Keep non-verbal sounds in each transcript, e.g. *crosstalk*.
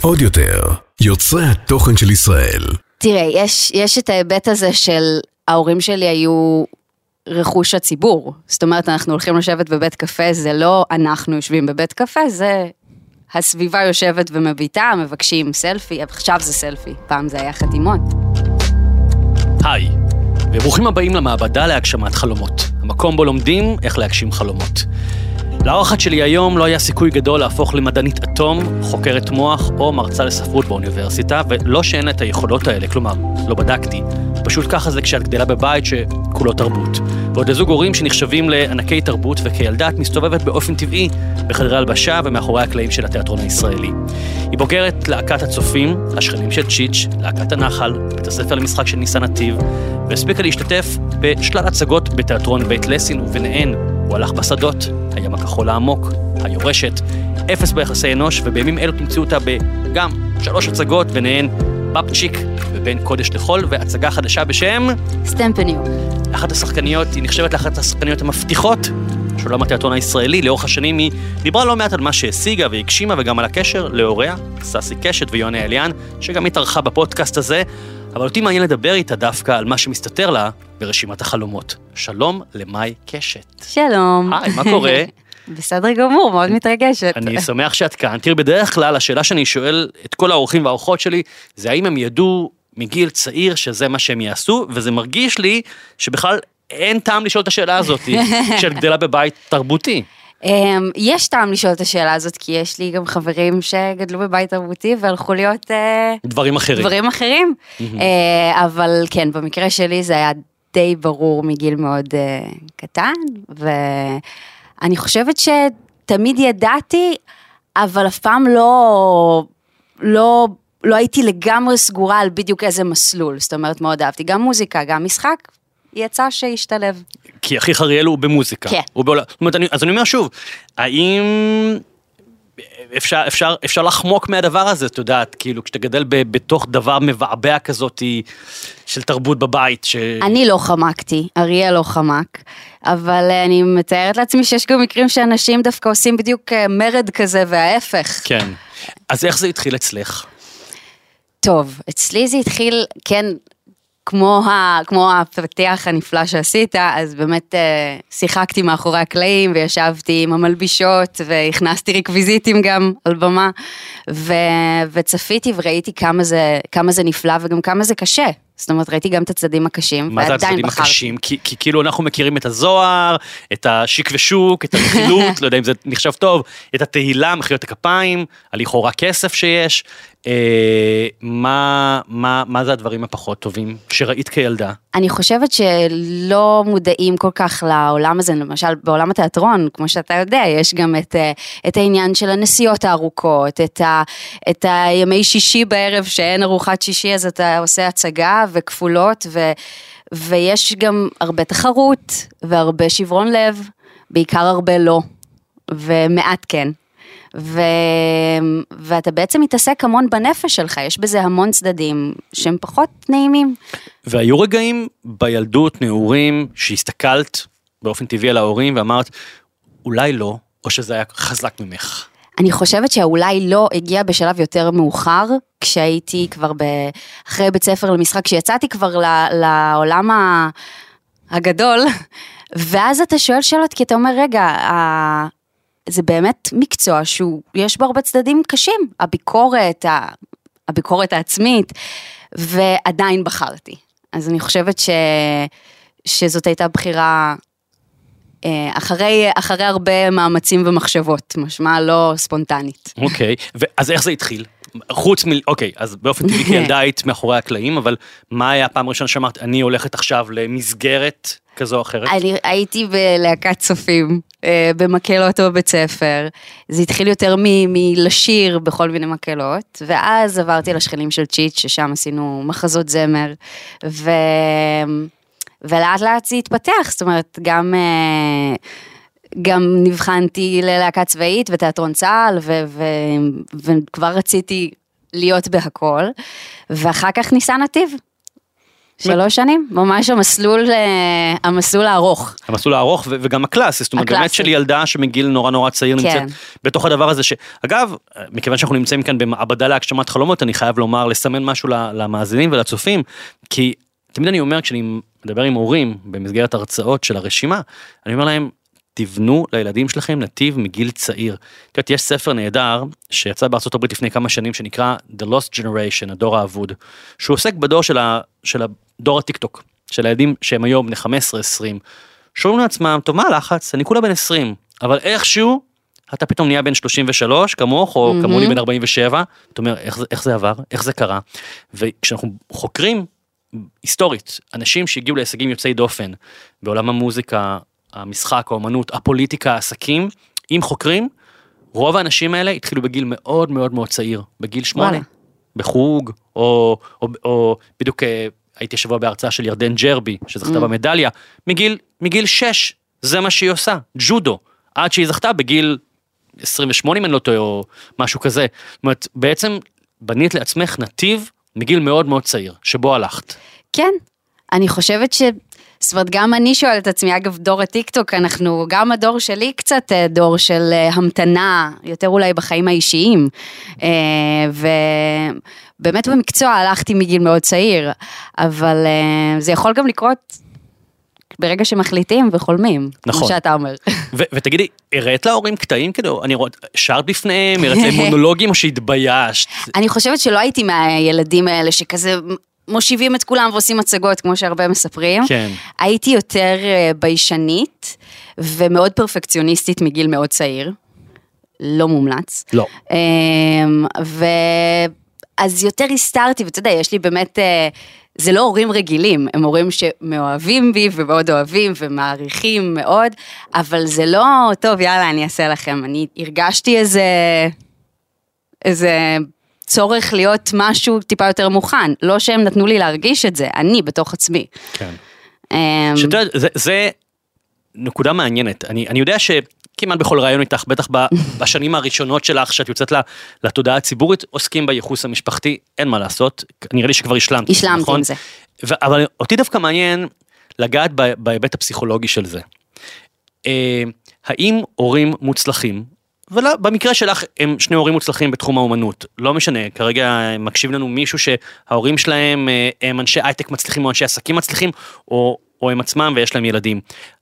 עוד יותר, יוצרי התוכן של ישראל. תראה, יש, יש את ההיבט הזה של ההורים שלי היו רכוש הציבור. זאת אומרת, אנחנו הולכים לשבת בבית קפה, זה לא אנחנו יושבים בבית קפה, זה הסביבה יושבת ומביטה, מבקשים סלפי, עכשיו זה סלפי, פעם זה היה חתימות. היי, וברוכים הבאים למעבדה להגשמת חלומות, המקום בו לומדים איך להגשים חלומות. לאורחת שלי היום לא היה סיכוי גדול להפוך למדענית אטום, חוקרת מוח או מרצה לספרות באוניברסיטה, ולא שאין את היכולות האלה, כלומר, לא בדקתי. פשוט ככה זה כשאת גדלה בבית שכולו תרבות. ועוד לזוג הורים שנחשבים לענקי תרבות, וכילדה את מסתובבת באופן טבעי בחדרי הלבשה ומאחורי הקלעים של התיאטרון הישראלי. היא בוגרת להקת הצופים, השכנים של צ'יץ', להקת הנחל, בית הספר למשחק של ניסן נתיב, והספיקה להשתתף בשלל הצגות בתיאטרון בית לסין, וביניהן הוא הלך בשדות, הים הכחול העמוק, היורשת, אפס ביחסי אנוש, ובימים אלו תמצאו אותה בגם שלוש הצגות, ביניהן פאפצ'יק ובין קודש לחול, והצגה חדשה בשם... סטמפניו. אחת השחקניות, היא נחשבת לאחת השחקניות המבטיחות של עולם התיאטרון הישראלי. לאורך השנים היא דיברה לא מעט על מה שהשיגה והגשימה, וגם על הקשר להוריה, ססי קשת ויוני אליאן, שגם התארחה בפודקאסט הזה. אבל אותי מעניין לדבר איתה דווקא על מה שמסתתר לה ברשימת החלומות. שלום למאי קשת. שלום. היי, מה קורה? *laughs* בסדר גמור, מאוד מתרגשת. אני שמח שאת כאן. תראי, בדרך כלל השאלה שאני שואל את כל האורחים והאורחות שלי, זה האם הם ידעו מגיל צעיר שזה מה שהם יעשו, וזה מרגיש לי שבכלל אין טעם לשאול את השאלה הזאת, *laughs* כשאת גדלה בבית תרבותי. אמ, יש טעם לשאול את השאלה הזאת, כי יש לי גם חברים שגדלו בבית תרבותי והלכו להיות אה, דברים אחרים. דברים אחרים. אה, אבל כן, במקרה שלי זה היה די ברור מגיל מאוד אה, קטן, ואני חושבת שתמיד ידעתי, אבל אף פעם לא, לא, לא הייתי לגמרי סגורה על בדיוק איזה מסלול. זאת אומרת, מאוד אהבתי גם מוזיקה, גם משחק, יצא שהשתלב. כי אחיך אריאל הוא במוזיקה. כן. הוא בעולם, זאת אומרת, אני, אז אני אומר שוב, האם אפשר, אפשר, אפשר לחמוק מהדבר הזה, את יודעת, כאילו, כשאתה גדל ב, בתוך דבר מבעבע כזאת של תרבות בבית, ש... אני לא חמקתי, אריאל לא חמק, אבל אה, אני מתארת לעצמי שיש גם מקרים שאנשים דווקא עושים בדיוק אה, מרד כזה וההפך. כן. אז איך זה התחיל אצלך? טוב, אצלי זה התחיל, כן, כמו, ה, כמו הפתיח הנפלא שעשית, אז באמת אה, שיחקתי מאחורי הקלעים וישבתי עם המלבישות והכנסתי רקוויזיטים גם על במה ו, וצפיתי וראיתי כמה זה, כמה זה נפלא וגם כמה זה קשה. זאת אומרת, ראיתי גם את הצדדים הקשים, מה זה הצדדים בחרתי. הקשים? כי, כי כאילו אנחנו מכירים את הזוהר, את השיק ושוק, את הרכילות, *laughs* לא יודע אם זה נחשב טוב, את התהילה, מחיאות הכפיים, הלכאורה כסף שיש. אה, מה, מה, מה זה הדברים הפחות טובים שראית כילדה? אני חושבת שלא מודעים כל כך לעולם הזה, למשל בעולם התיאטרון, כמו שאתה יודע, יש גם את, אה, את העניין של הנסיעות הארוכות, את, ה, את הימי שישי בערב שאין ארוחת שישי אז אתה עושה הצגה וכפולות, ו, ויש גם הרבה תחרות והרבה שברון לב, בעיקר הרבה לא, ומעט כן. ו... ואתה בעצם מתעסק המון בנפש שלך, יש בזה המון צדדים שהם פחות נעימים. והיו רגעים בילדות, נעורים, שהסתכלת באופן טבעי על ההורים ואמרת, אולי לא, או שזה היה חזק ממך. אני חושבת שאולי לא הגיע בשלב יותר מאוחר, כשהייתי כבר ב... אחרי בית ספר למשחק, כשיצאתי כבר ל... לעולם ה... הגדול, ואז אתה שואל שאלות, כי אתה אומר, רגע, ה... זה באמת מקצוע שהוא, יש בו הרבה צדדים קשים, הביקורת, ה... הביקורת העצמית, ועדיין בחרתי. אז אני חושבת ש... שזאת הייתה בחירה אה, אחרי, אחרי הרבה מאמצים ומחשבות, משמע לא ספונטנית. אוקיי, אז איך זה התחיל? חוץ מ... אוקיי, אז באופן טבעי *laughs* כילדה היית מאחורי הקלעים, אבל מה היה הפעם הראשונה שאמרת, אני הולכת עכשיו למסגרת כזו או אחרת? אני הייתי בלהקת צופים, אה, במקהלות בבית ספר. זה התחיל יותר מלשיר בכל מיני מקהלות, ואז עברתי לשכנים של צ'יץ', ששם עשינו מחזות זמר, ו... ולאט לאט זה התפתח, זאת אומרת, גם... אה, גם נבחנתי ללהקה צבאית ותיאטרון צה"ל, ו- ו- וכבר רציתי להיות בהכל, ואחר כך ניסה נתיב. שלוש שנים, ממש המסלול, אה, המסלול הארוך. המסלול הארוך ו- וגם הקלאסי, זאת אומרת באמת. של ילדה שמגיל נורא נורא צעיר כן. נמצאת בתוך הדבר הזה שאגב, מכיוון שאנחנו נמצאים כאן במעבדה להגשמת חלומות, אני חייב לומר, לסמן משהו למאזינים ולצופים, כי תמיד אני אומר כשאני מדבר עם הורים במסגרת הרצאות של הרשימה, אני אומר להם, תבנו לילדים שלכם נתיב מגיל צעיר. את יודעת, יש ספר נהדר שיצא בארצות הברית לפני כמה שנים שנקרא The Lost Generation, הדור האבוד, שהוא עוסק בדור של, ה, של הדור הטיק טוק, של הילדים שהם היום בני 15-20, שאומרים לעצמם, טוב מה הלחץ, אני כולה בן 20, אבל איכשהו אתה פתאום נהיה בן 33 כמוך או מהמם. כמוני בן 47, אתה אומר איך, איך זה עבר, איך זה קרה, וכשאנחנו חוקרים היסטורית, אנשים שהגיעו להישגים יוצאי דופן בעולם המוזיקה, המשחק, האומנות, הפוליטיקה, העסקים, אם חוקרים, רוב האנשים האלה התחילו בגיל מאוד מאוד מאוד צעיר, בגיל שמונה. בחוג, או, או, או בדיוק אה, הייתי השבוע בהרצאה של ירדן ג'רבי, שזכתה Mm. במדליה, מגיל, מגיל 6, זה מה שהיא עושה, ג'ודו, עד שהיא זכתה בגיל 28 אם אני לא טועה, או משהו כזה. זאת אומרת, בעצם בנית לעצמך נתיב מגיל מאוד מאוד צעיר, שבו הלכת. כן, אני חושבת ש... זאת אומרת, גם אני שואלת את עצמי, אגב, דור הטיקטוק, אנחנו, גם הדור שלי קצת אה, דור של אה, המתנה, יותר אולי בחיים האישיים. אה, ובאמת במקצוע הלכתי מגיל מאוד צעיר, אבל אה, זה יכול גם לקרות ברגע שמחליטים וחולמים, נכון. כמו שאתה אומר. ו- *laughs* ותגידי, הראית להורים קטעים כאילו, אני רואה, שרת בפניהם, הראית להם *laughs* מונולוגים או שהתביישת? אני חושבת שלא הייתי מהילדים האלה שכזה מושיבים את כולם ועושים הצגות, כמו שהרבה מספרים. כן. הייתי הייתי יותר אה, ביישנית ומאוד פרפקציוניסטית מגיל מאוד צעיר. לא מומלץ. לא. אמ, ו... אז יותר הסתרתי, ואתה יודע, יש לי באמת, אה, זה לא הורים רגילים, הם הורים שמאוהבים בי ומאוד אוהבים ומעריכים מאוד, אבל זה לא, טוב, יאללה, אני אעשה לכם. אני הרגשתי איזה, איזה צורך להיות משהו טיפה יותר מוכן. לא שהם נתנו לי להרגיש את זה, אני בתוך עצמי. כן. אמ, שאת יודעת, זה, זה נקודה מעניינת. אני, אני יודע שכמעט בכל ראיון איתך, בטח *laughs* בשנים הראשונות שלך, שאת יוצאת לתודעה הציבורית, עוסקים בייחוס המשפחתי, אין מה לעשות, נראה לי שכבר השלמת. השלמתי נכון? עם זה. ו- אבל אותי דווקא מעניין לגעת בהיבט הפסיכולוגי של זה. אה, האם הורים מוצלחים, ובמקרה שלך הם שני הורים מוצלחים בתחום האומנות, לא משנה, כרגע מקשיב לנו מישהו שההורים שלהם אה, הם אנשי הייטק מצליחים או אנשי עסקים מצליחים, או, או הם עצמם ויש להם ילדים.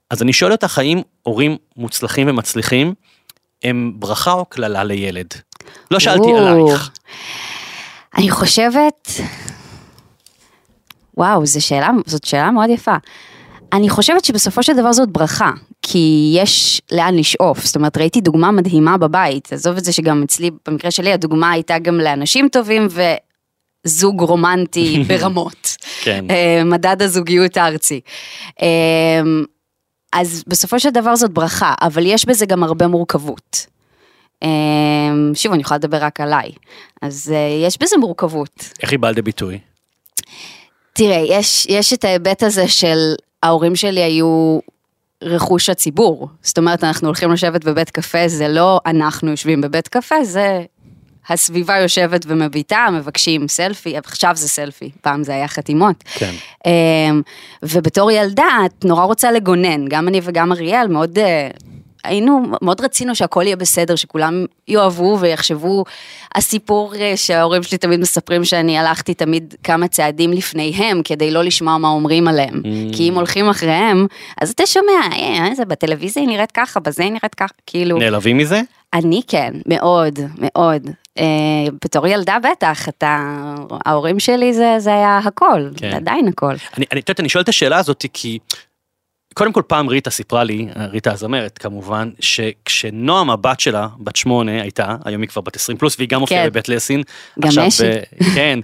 אז אני שואל אותך, האם הורים מוצלחים ומצליחים הם ברכה או קללה לילד? לא שאלתי או. עלייך. אני חושבת, וואו, זו שאלה, זאת שאלה מאוד יפה. אני חושבת שבסופו של דבר זאת ברכה, כי יש לאן לשאוף. זאת אומרת, ראיתי דוגמה מדהימה בבית, עזוב את זה שגם אצלי, במקרה שלי, הדוגמה הייתה גם לאנשים טובים וזוג רומנטי *laughs* ברמות. כן. אה, מדד הזוגיות הארצי. אז בסופו של דבר זאת ברכה, אבל יש בזה גם הרבה מורכבות. אה, שוב, אני יכולה לדבר רק עליי. אז אה, יש בזה מורכבות. איך היא באה לידי ביטוי? תראה, יש, יש את ההיבט הזה של ההורים שלי היו רכוש הציבור. זאת אומרת, אנחנו הולכים לשבת בבית קפה, זה לא אנחנו יושבים בבית קפה, זה הסביבה יושבת ומביטה, מבקשים סלפי, עכשיו זה סלפי, פעם זה היה חתימות. כן. אמ, ובתור ילדה, את נורא רוצה לגונן, גם אני וגם אריאל, מאוד... אה, היינו, מאוד רצינו שהכל יהיה בסדר, שכולם יאהבו ויחשבו. הסיפור אה, שההורים שלי תמיד מספרים שאני הלכתי תמיד כמה צעדים לפניהם כדי לא לשמוע מה אומרים עליהם. Mm. כי אם הולכים אחריהם, אז אתה שומע, אה, זה בטלוויזיה היא נראית ככה, בזה היא נראית ככה, כאילו. נעלבים מזה? אני כן, מאוד, מאוד. אה, בתור ילדה בטח, אתה, ההורים שלי זה, זה היה הכל, כן. זה עדיין הכל. אני, אני, אני שואל את השאלה הזאת כי קודם כל פעם ריטה סיפרה לי, ריטה הזמרת כמובן, שכשנועם הבת שלה, בת שמונה הייתה, היום היא כבר בת 20 פלוס והיא גם מופיעה כן. בבית לסין. גם. ב- כן,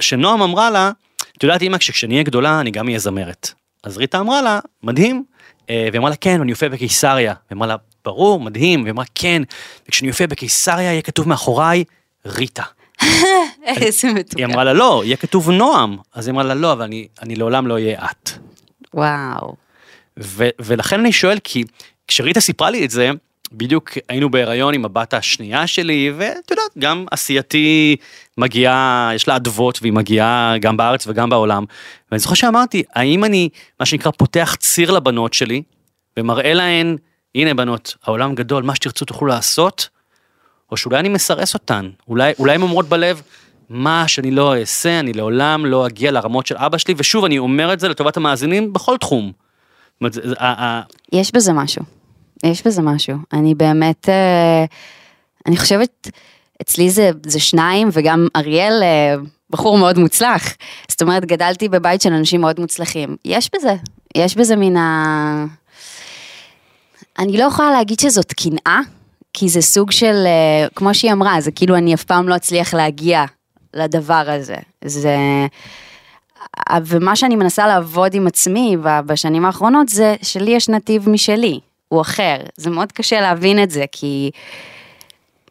ושנועם אמרה לה, את יודעת אמא, כשאני אהיה גדולה אני גם אהיה זמרת. אז ריטה אמרה לה, מדהים, אה, והיא אמרה לה, כן, אני אופיע בקיסריה. והיא אמרה לה, ברור, מדהים, והיא אמרה, כן, וכשאני אופיע בקיסריה יהיה כתוב מאחוריי, ריטה. *laughs* איזה מתוקה. היא אמרה לה, לא, יהיה כתוב נועם. אז היא אמרה לה, לא, אבל אני, אני לעולם לא אהיה את. וואו. ו- ולכן אני שואל, כי כשריטה סיפרה לי את זה, בדיוק היינו בהיריון עם הבת השנייה שלי, ואת יודעת, גם עשייתי מגיעה, יש לה אדוות והיא מגיעה גם בארץ וגם בעולם. ואני זוכר שאמרתי, האם אני, מה שנקרא, פותח ציר לבנות שלי, ומראה להן, הנה בנות, העולם גדול, מה שתרצו תוכלו לעשות, או שאולי אני מסרס אותן, אולי, אולי הן אומרות בלב, מה שאני לא אעשה, אני לעולם לא אגיע לרמות של אבא שלי, ושוב, אני אומר את זה לטובת המאזינים בכל תחום. יש בזה משהו. יש בזה משהו. אני באמת, אה, אני חושבת, אצלי זה, זה שניים, וגם אריאל אה, בחור מאוד מוצלח. זאת אומרת, גדלתי בבית של אנשים מאוד מוצלחים. יש בזה, יש בזה מן ה... אני לא יכולה להגיד שזאת קנאה, כי זה סוג של, אה, כמו שהיא אמרה, זה כאילו אני אף פעם לא אצליח להגיע לדבר הזה. זה... ומה שאני מנסה לעבוד עם עצמי בשנים האחרונות זה שלי יש נתיב משלי, הוא אחר. זה מאוד קשה להבין את זה, כי,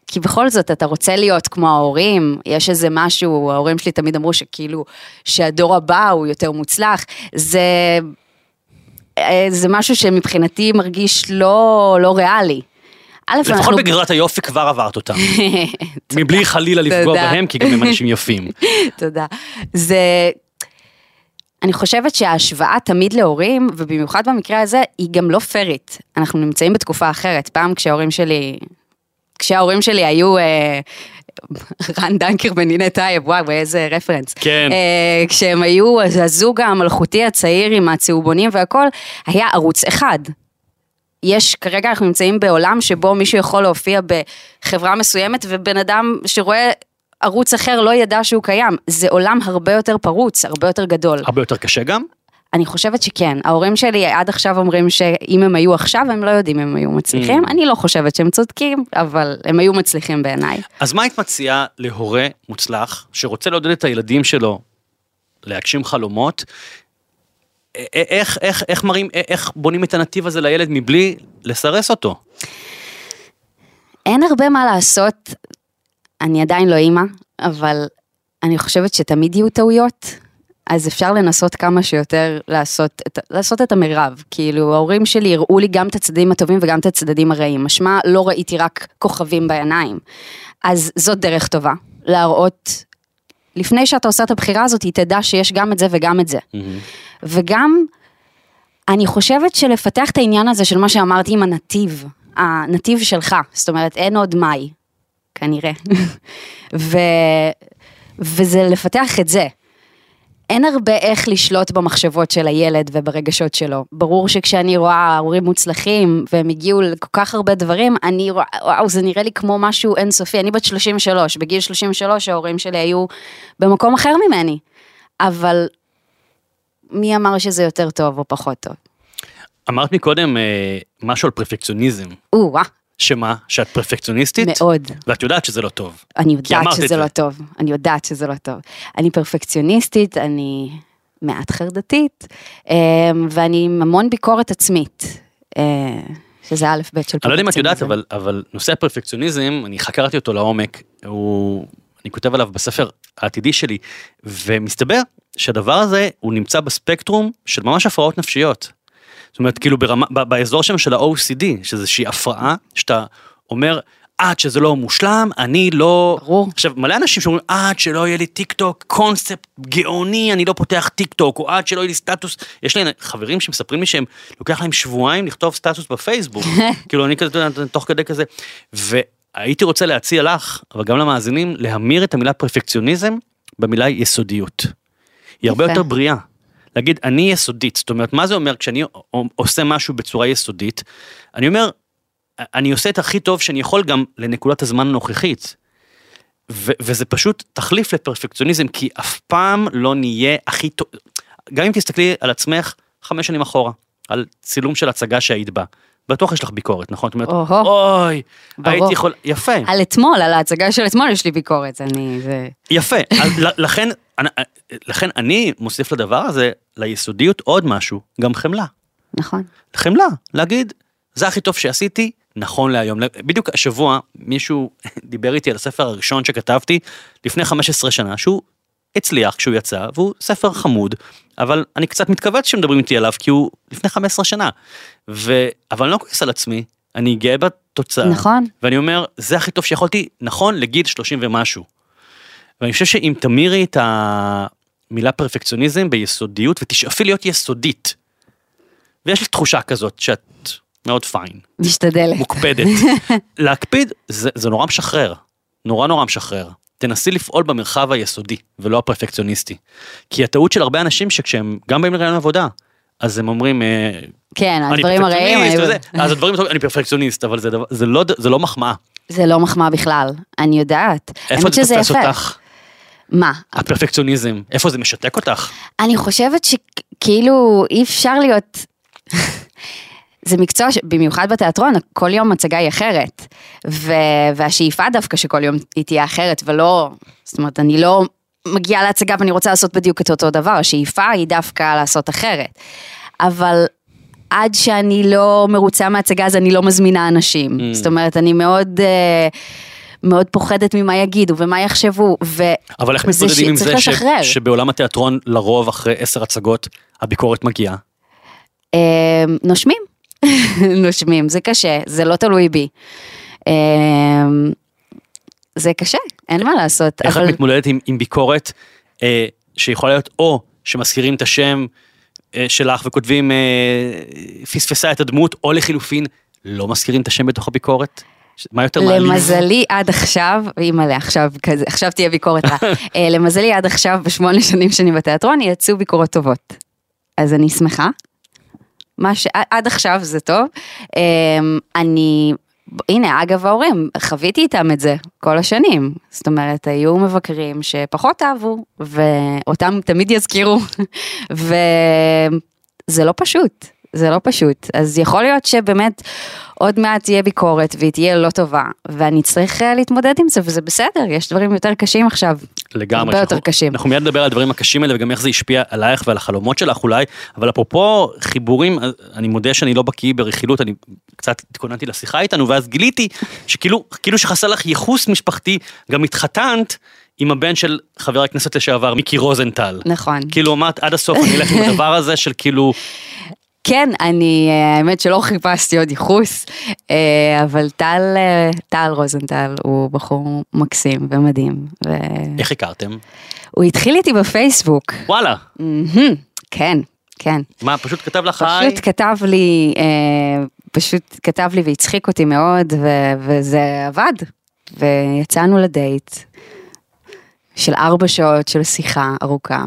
כי בכל זאת אתה רוצה להיות כמו ההורים, יש איזה משהו, ההורים שלי תמיד אמרו שכאילו, שהדור הבא הוא יותר מוצלח, זה, אה, זה משהו שמבחינתי מרגיש לא, לא ריאלי. א', לפחות אנחנו- בגזרת היופי כבר עברת אותם. *laughs* מבלי חלילה לפגוע. בהם, כי גם הם אנשים יפים. *laughs* תודה. זה... אני חושבת שההשוואה תמיד להורים, ובמיוחד במקרה הזה, היא גם לא פיירית. אנחנו נמצאים בתקופה אחרת. פעם כשההורים שלי, כשההורים שלי היו אה, *laughs* רן דנקר ונינט טייב, וואו, איזה reference. כן. אה, כשהם היו הזוג המלכותי הצעיר עם הצהובונים והכל, היה ערוץ אחד. יש, כרגע אנחנו נמצאים בעולם שבו מישהו יכול להופיע בחברה מסוימת ובן אדם שרואה ערוץ אחר לא ידע שהוא קיים. זה עולם הרבה יותר פרוץ, הרבה יותר גדול. הרבה יותר קשה גם. אני חושבת שכן. ההורים שלי עד עכשיו אומרים שאם הם היו עכשיו, הם לא יודעים אם הם היו מצליחים. Mm. אני לא חושבת שהם צודקים, אבל הם היו מצליחים בעיניי. אז מה היית מציעה להורה מוצלח שרוצה לעודד את הילדים שלו להגשים חלומות? איך, איך, איך מראים, איך בונים את הנתיב הזה לילד מבלי לסרס אותו? אין הרבה מה לעשות, אני עדיין לא אימא, אבל אני חושבת שתמיד יהיו טעויות, אז אפשר לנסות כמה שיותר לעשות את, לעשות את המרב. כאילו, ההורים שלי הראו לי גם את הצדדים הטובים וגם את הצדדים הרעים. משמע, לא ראיתי רק כוכבים בעיניים. אז זאת דרך טובה, להראות, לפני שאתה עושה את הבחירה הזאת, תדע שיש גם את זה וגם את זה. וגם, אני חושבת שלפתח את העניין הזה של מה שאמרתי עם הנתיב, הנתיב שלך, זאת אומרת, אין עוד מאי, כנראה. *laughs* ו, וזה לפתח את זה. אין הרבה איך לשלוט במחשבות של הילד וברגשות שלו. ברור שכשאני רואה הורים מוצלחים והם הגיעו לכל כך הרבה דברים, אני רואה, וואו, זה נראה לי כמו משהו אינסופי. אני בת 33, בגיל 33 ההורים שלי היו במקום אחר ממני. אבל מי אמר שזה יותר טוב או פחות טוב? אמרת מקודם אה, משהו על פרפקציוניזם. או-אה, שמה? שאת פרפקציוניסטית? מאוד. ואת יודעת שזה לא טוב. אני יודעת שזה זה. לא טוב, אני יודעת שזה לא טוב. אני פרפקציוניסטית, אני מעט חרדתית, אמ, ואני עם המון ביקורת עצמית, אה, שזה א' ב' של אני לא יודע אם את יודעת, פרפקציוניזם. אבל, אבל נושא הפרפקציוניזם, אני חקרתי אותו לעומק, הוא, אני כותב עליו בספר העתידי שלי, ומסתבר שהדבר הזה, הוא נמצא בספקטרום של ממש הפרעות נפשיות. זאת אומרת, כאילו ברמה, ב- באזור שם של ה-OCD, שזה איזושהי הפרעה, שאתה אומר, עד שזה לא מושלם, אני לא... ברור. עכשיו, מלא אנשים שאומרים, עד שלא יהיה לי טיק טוק, קונספט גאוני, אני לא פותח טיק טוק, או עד שלא יהיה לי סטטוס, יש לי חברים שמספרים לי שהם, לוקח להם שבועיים לכתוב סטטוס בפייסבוק, *laughs* כאילו אני כזה, תוך כדי כזה, והייתי רוצה להציע לך, אבל גם למאזינים, להמיר את המילה פרפקציוניזם במילה יסודיות. היא הרבה. יותר בריאה. להגיד, אני יסודית, זאת אומרת, מה זה אומר כשאני עושה משהו בצורה יסודית? אני אומר, אני עושה את הכי טוב שאני יכול גם לנקודת הזמן הנוכחית. ו- וזה פשוט תחליף לפרפקציוניזם, כי אף פעם לא נהיה הכי טוב, גם אם תסתכלי על עצמך חמש שנים אחורה, על צילום של הצגה שהיית בה, בטוח יש לך ביקורת, נכון? את אומרת. אוי. הייתי יכול, יפה, על אתמול, על ההצגה של אתמול יש לי ביקורת, אני... זה... יפה, לכן, אני- לכן אני מוסיף לדבר הזה, ליסודיות עוד משהו, גם חמלה. נכון. חמלה, להגיד, זה הכי טוב שעשיתי, נכון להיום. בדיוק השבוע מישהו *laughs* דיבר איתי על הספר הראשון שכתבתי לפני 15 שנה, שהוא הצליח כשהוא יצא, והוא ספר חמוד, אבל אני קצת מתכווץ שמדברים איתי עליו, כי הוא לפני 15 שנה. ו... אבל אני לא כועס על עצמי, אני גאה בתוצאה. נכון. ואני אומר, זה הכי טוב שיכולתי, נכון, לגיל 30 ומשהו. ואני חושב שאם תמירי את המילה פרפקציוניזם ביסודיות ותשאפי להיות יסודית, ויש לי תחושה כזאת שאת מאוד פיין, משתדלת. מוקפדת. *laughs* להקפיד זה, זה נורא משחרר, נורא נורא משחרר. תנסי לפעול במרחב היסודי ולא הפרפקציוניסטי. כי הטעות של הרבה אנשים שכשהם גם באים לרעיון עבודה, אז הם אומרים, אה, כן, הדברים הרעים, אני- אז הדברים, אני פרפקציוניסט, אבל זה, דבר- זה, לא, זה לא מחמאה. זה לא מחמאה בכלל, אני יודעת. איפה זה תופס. אותך? מה? הפרפקציוניזם, איפה זה משתק אותך? אני חושבת שכאילו אי אפשר להיות... *laughs* זה מקצוע, ש- במיוחד בתיאטרון, כל יום מצגה היא אחרת. ו... והשאיפה דווקא שכל יום היא תהיה אחרת, ולא... זאת אומרת, אני לא מגיעה להצגה ואני רוצה לעשות בדיוק את אותו דבר, השאיפה היא דווקא לעשות אחרת. אבל עד שאני לא מרוצה מההצגה אז אני לא מזמינה אנשים. Mm. זאת אומרת, אני מאוד... אה, מאוד פוחדת ממה יגידו ומה יחשבו, ו... אבל איך מתמודדים עם זה ש. שבעולם התיאטרון לרוב אחרי עשר הצגות הביקורת מגיעה? אה, נושמים, *laughs* נושמים, זה קשה, זה לא תלוי בי. זה קשה, אין מה לעשות, איך אבל את מתמודדת עם, עם ביקורת אה, שיכולה להיות או שמזכירים את השם אה, שלך וכותבים אה, פספסה את הדמות, או לחילופין לא מזכירים את השם בתוך הביקורת? מה יותר מעליב? למזלי עד עכשיו, אימא'לה עכשיו כזה, עכשיו תהיה ביקורת רעה, *laughs* אה, למזלי עד עכשיו בשמונה שנים שאני בתיאטרון יצאו ביקורות טובות. אז אני שמחה. מה ש... עד עכשיו זה טוב. אה, אני, הנה אגב ההורים, חוויתי איתם את זה כל השנים. זאת אומרת, היו מבקרים שפחות אהבו, ואותם תמיד יזכירו, *laughs* וזה לא פשוט. זה לא פשוט, אז יכול להיות שבאמת עוד מעט תהיה ביקורת והיא תהיה לא טובה, ואני אצטרך אה, להתמודד עם זה וזה בסדר, יש דברים יותר קשים עכשיו. לגמרי. הרבה יותר קשים. אנחנו מיד נדבר על הדברים הקשים האלה וגם איך זה השפיע עלייך ועל החלומות שלך אולי, אבל אפרופו חיבורים, אני מודה שאני לא בקיא ברכילות, אני קצת התכוננתי לשיחה איתנו, ואז גיליתי שכאילו כאילו שחסר לך ייחוס משפחתי, גם התחתנת עם הבן של חבר הכנסת לשעבר מיקי רוזנטל. נכון. כאילו אמרת עד הסוף אני אלך עם הדבר הזה של כאילו, כן, אני, אה, האמת שלא חיפשתי עוד ייחוס, אה, אבל טל, אה, טל רוזנטל הוא בחור מקסים ומדהים, איך הכרתם? והוא התחיל איתי בפייסבוק, וואלה, מהמם, כן, כן. מה פשוט כתב לך היי? פשוט כתב לי, אה, פשוט כתב לי והצחיק אותי מאוד, ו- וזה עבד. ויצאנו לדייט של ארבע שעות של שיחה ארוכה,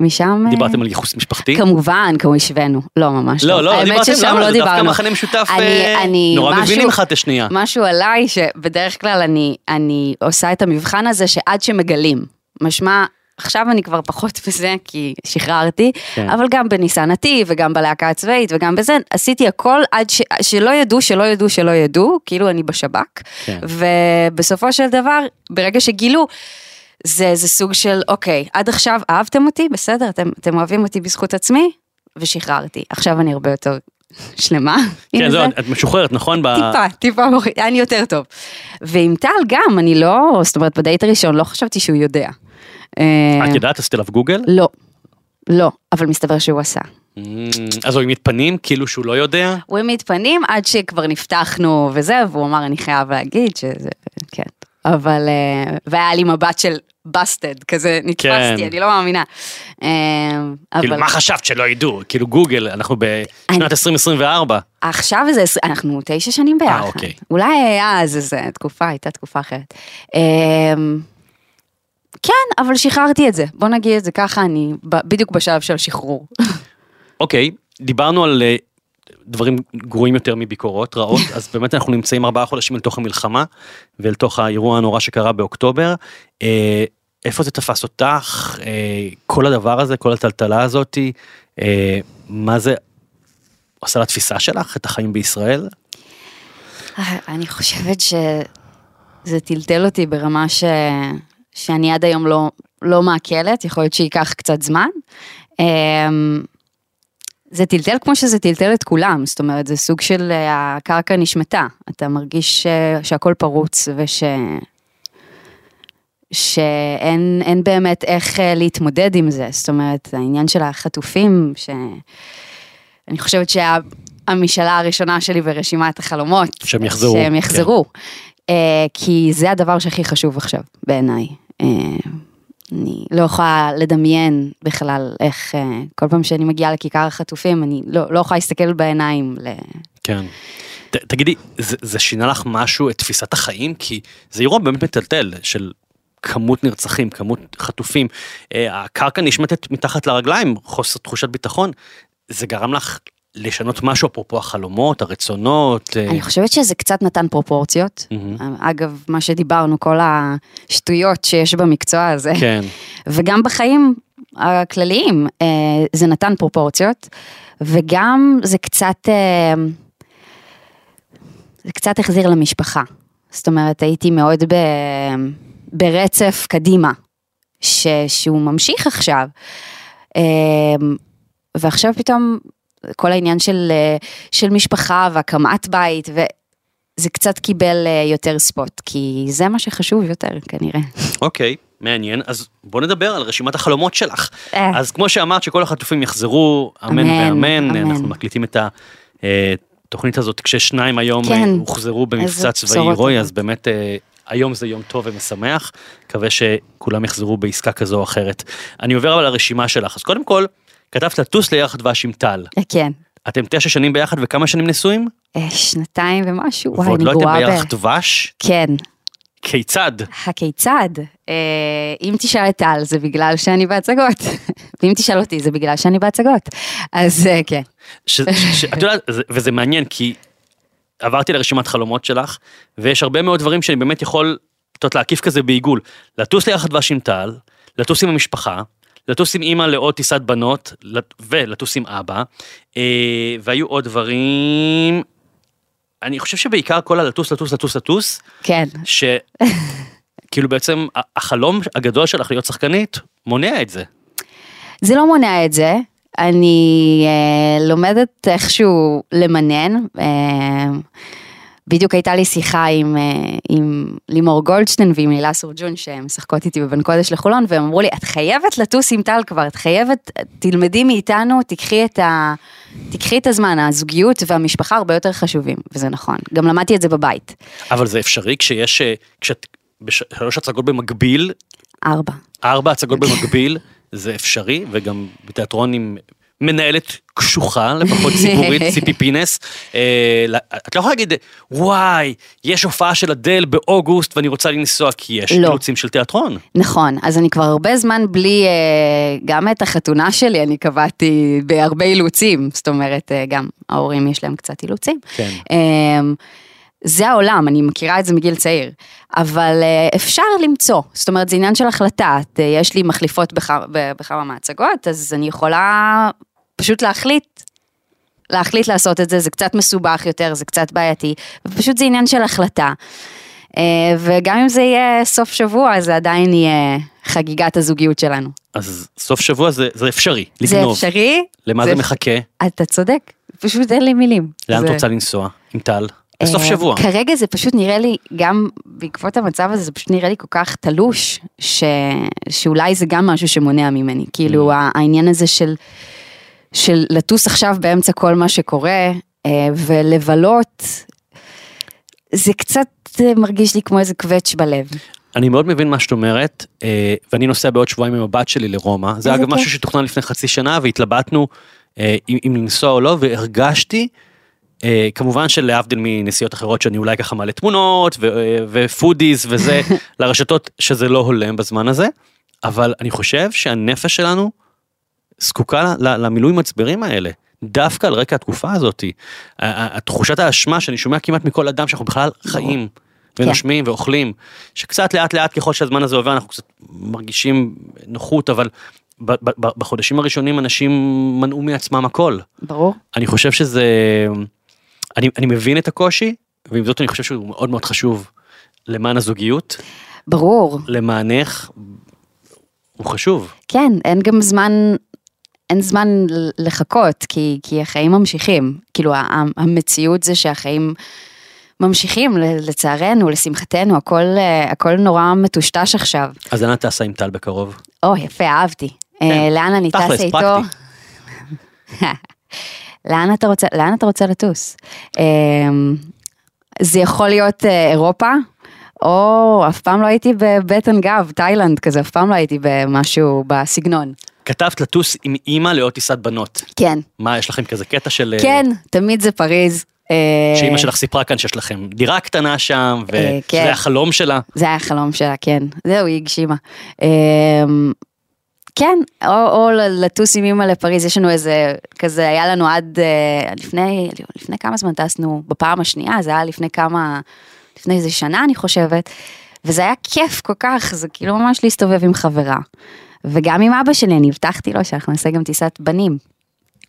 ומשם... אה, דיברתם על ייחוס משפחתי? כמובן, כמו השווינו. לא, ממש לא, לא, האמת דיברתם, ששם למה? לא זה דווקא דיברנו. מחנה משותף, אני- אה, אני- נורא מבינים אחד את השנייה. משהו עליי שבדרך כלל אני, אני עושה את המבחן הזה שעד שמגלים. משמע, עכשיו אני כבר פחות בזה כי שחררתי, כן. אבל גם בניסן נתיב וגם בלהקה הצבאית וגם בזה, עשיתי הכל עד ש, שלא ידעו, שלא ידעו, שלא ידעו, כאילו אני בשב"כ. כן. ובסופו של דבר, ברגע שגילו, זה, זה סוג של, אוקיי, עד עכשיו אהבתם אותי, בסדר, אתם, אתם אוהבים אותי בזכות עצמי, ושחררתי. עכשיו אני הרבה יותר שלמה. *laughs* כן, עם זהו, זה. את משוחררת, נכון? ב- טיפה, טיפה, לי יותר טוב. ועם טל גם, אני לא, זאת אומרת, בדייט הראשון לא חשבתי שהוא יודע. אה, את יודעת, עשית עליו גוגל? לא, לא, אבל מסתבר שהוא עשה. Mm, אז הוא עם מתפנים, כאילו שהוא לא יודע? הוא העמיד פנים עד שכבר נפתחנו וזה, והוא אמר, אני חייב להגיד שזה, כן. אבל, אה, והיה לי מבט של בסטד, כזה נתפסתי, כן. אני לא מאמינה. אה, כאילו, אבל מה חשבת שלא ידעו? כאילו גוגל, אנחנו בשנת אני- 2024. עכשיו זה, אנחנו תשע שנים ביחד. אוקיי. אולי אז איזה תקופה, הייתה תקופה אחרת. כן, אבל שחררתי את זה. בוא נגיד את זה ככה, אני בדיוק בשלב של השחרור. אוקיי, דיברנו על אה, דברים גרועים יותר מביקורות רעות, *laughs* אז באמת אנחנו נמצאים ארבעה חודשים אל תוך המלחמה ואל תוך האירוע הנורא שקרה באוקטובר. אה, איפה זה תפס אותך? אה, כל הדבר הזה, כל הטלטלה הזאתי, אה, מה זה עושה לתפיסה שלך, את החיים בישראל? אני חושבת שזה טלטל אותי ברמה ש... שאני עד היום לא, לא מעכלת, יכול להיות שייקח קצת זמן. אמ, זה טלטל כמו שזה טלטל את כולם, זאת אומרת, זה סוג של אה, הקרקע נשמטה, אתה מרגיש ש... שהכל פרוץ וש... שאין אין באמת איך אה, להתמודד עם זה, זאת אומרת, העניין של החטופים, שאני חושבת שהמשאלה הראשונה שלי ברשימת החלומות, שהם יחזרו, שהם כן. יחזרו, אה, כי זה הדבר שהכי חשוב עכשיו בעיניי. אה, אני לא יכולה לדמיין בכלל איך כל פעם שאני מגיעה לכיכר החטופים, אני לא, לא יכולה להסתכל בעיניים. ל... כן. ת, תגידי, זה, זה שינה לך משהו, את תפיסת החיים? כי זה אירוע באמת מטלטל של כמות נרצחים, כמות חטופים. אה, הקרקע נשמטת מתחת לרגליים, חוסר תחושת ביטחון. זה גרם לך לשנות משהו, אפרופו החלומות, הרצונות? אה, אני חושבת שזה קצת נתן פרופורציות. מהמם. אגב, מה שדיברנו, כל השטויות שיש במקצוע הזה. כן. וגם בחיים הכלליים, אה, זה נתן פרופורציות, וגם זה קצת, זה קצת החזיר למשפחה. זאת אומרת, הייתי מאוד ב, ברצף קדימה, ש, שהוא ממשיך עכשיו. אה, ועכשיו פתאום כל העניין של, אה, של משפחה והקמת בית, וזה קצת קיבל אה, יותר ספוט, כי זה מה שחשוב יותר כנראה. אוקיי, מעניין. אז בוא נדבר על רשימת החלומות שלך. אה. אז כמו שאמרת שכל החטופים יחזרו, אמן אמן, ואמן, אמן. אנחנו מקליטים את התוכנית הזאת כששניים היום כן. הוחזרו במבצע צבאי הירואי. אז באמת היום זה יום טוב ומשמח, מקווה שכולם יחזרו בעסקה כזו או אחרת. אני עובר אבל לרשימה שלך, אז קודם כל, כתבת לטוס ליחד דבש עם טל. אה, כן. אתם תשע שנים ביחד וכמה שנים נשואים? אה, שנתיים ומשהו, וואי, ועוד אני לא הייתם גרועה ב... ביחד דבש? כן. כיצד? הכיצד? אה, אם תשאל את טל זה בגלל שאני בהצגות, *laughs* ואם תשאל אותי זה בגלל שאני בהצגות. אז כן. ש, ש, ש, את יודעת, זה- וזה מעניין כי עברתי לרשימת חלומות שלך, ויש הרבה מאוד דברים שאני באמת יכול, את יודעת, להקיף כזה בעיגול. לטוס ליחד דבש עם טל, לטוס עם המשפחה, לטוס עם אימא לעוד טיסת בנות, לט- ולטוס עם אבא, אה, והיו עוד דברים, אני חושב שבעיקר כל הלטוס, לטוס, לטוס, לטוס, כן. שכאילו בעצם ה- החלום הגדול שלך להיות שחקנית, מונע את זה. זה לא מונע את זה, אני אה, לומדת איכשהו למנן. אה, בדיוק הייתה לי שיחה עם, אה, עם לימור גולדשטיין ועם הילה סורג'ון שמשחקות איתי בבן קודש לחולון והם אמרו לי את חייבת לטוס עם טל כבר, את חייבת, תלמדי מאיתנו, תקחי את, ה, תקחי את הזמן, הזוגיות והמשפחה הרבה יותר חשובים, וזה נכון, גם למדתי את זה בבית. אבל זה אפשרי כשיש, אה, כשאת בשלוש הצגות במקביל, ארבע. ארבע הצגות במקביל, *laughs* זה אפשרי, וגם בתיאטרון עם מנהלת קשוחה, לפחות ציבורית, *laughs* ציפי פינס. אה, לא- את לא יכולה להגיד, וואי, יש הופעה של אדל באוגוסט ואני רוצה לנסוע, כי יש לא. אילוצים של תיאטרון. נכון, אז אני כבר הרבה זמן בלי, אה, גם את החתונה שלי אני קבעתי בהרבה אילוצים, זאת אומרת, אה, גם ההורים יש להם קצת אילוצים. כן. זה העולם, אני מכירה את זה מגיל צעיר, אבל אה, אפשר למצוא, זאת אומרת זה עניין של החלטה, אה, יש לי מחליפות בכמה מהצגות, אז אני יכולה פשוט להחליט, להחליט לעשות את זה, זה קצת מסובך יותר, זה קצת בעייתי, ופשוט זה עניין של החלטה. אה, וגם אם זה יהיה סוף שבוע, זה עדיין יהיה חגיגת הזוגיות שלנו. אז סוף שבוע זה, זה אפשרי, זה לגנוב. אפשרי? למה זה, מחכה? אתה צודק, פשוט אין לי מילים. לאן את זה- רוצה לנסוע? עם טל? בסוף אה, שבוע. כרגע זה פשוט נראה לי, גם בעקבות המצב הזה, זה פשוט נראה לי כל כך תלוש, ש... שאולי זה גם משהו שמונע ממני. כאילו Mm. העניין הזה של, של לטוס עכשיו באמצע כל מה שקורה, אה, ולבלות, זה קצת אה, מרגיש לי כמו איזה קווץ' בלב. אני מאוד מבין מה שאת אומרת, ואני נוסע בעוד שבועיים עם הבת שלי לרומא. זה אגב. משהו שתוכנן לפני חצי שנה והתלבטנו אם לנסוע או לא, והרגשתי, אה, כמובן שלהבדיל מנסיעות אחרות שאני אולי ככה מעלה תמונות ו- אה, ופודיז וזה *laughs* לרשתות שזה לא הולם בזמן הזה, אבל אני חושב שהנפש שלנו זקוקה למילוי מצברים האלה. דווקא על רקע התקופה הזאתי, ה- ה- התחושת האשמה שאני שומע כמעט מכל אדם שאנחנו בכלל חיים ונושמים ואוכלים, שקצת לאט לאט ככל שהזמן הזה עובר אנחנו קצת מרגישים נוחות, אבל בחודשים הראשונים אנשים מנעו מעצמם הכל. ברור? אני חושב שזה, אני, אני מבין את הקושי, ועם זאת אני חושב שהוא מאוד מאוד חשוב למען הזוגיות, ברור. למענך, הוא חשוב. כן, אין גם זמן, אין זמן לחכות, כי, כי החיים ממשיכים. כאילו, המציאות זה שהחיים ממשיכים, לצערנו, לשמחתנו, הכל, אה, הכל נורא מטושטש עכשיו. אז לאן את טסה עם טל בקרוב? או, יפה, אהבתי. אה, לאן אני טסה איתו? *laughs* לאן אתה רוצה, לאן אתה רוצה לטוס? אה, זה יכול להיות אה, אירופה, או אף פעם לא הייתי בבטן גב, תאילנד כזה, אף פעם לא הייתי במשהו בסגנון. כתבת לטוס עם אימא לעוד טיסת בנות. כן, מה, יש לכם כזה קטע של... אה, כן, תמיד זה פריז. אה, שאימא שלך סיפרה כאן שיש לכם דירה קטנה שם, אה, כן. וזה החלום שלה. זה היה החלום שלה, כן. זהו, היא הגשימה. כן, או, או לטוס עם אימא לפריז, יש לנו איזה, כזה, היה לנו עד אה, לפני, לפני כמה זמן טסנו בפעם השנייה, זה היה לפני כמה, לפני איזה שנה אני חושבת, וזה היה כיף כל כך, זה כאילו ממש להסתובב עם חברה. וגם עם אבא שלי, אני הבטחתי לו שאנחנו נעשה גם טיסת בנים.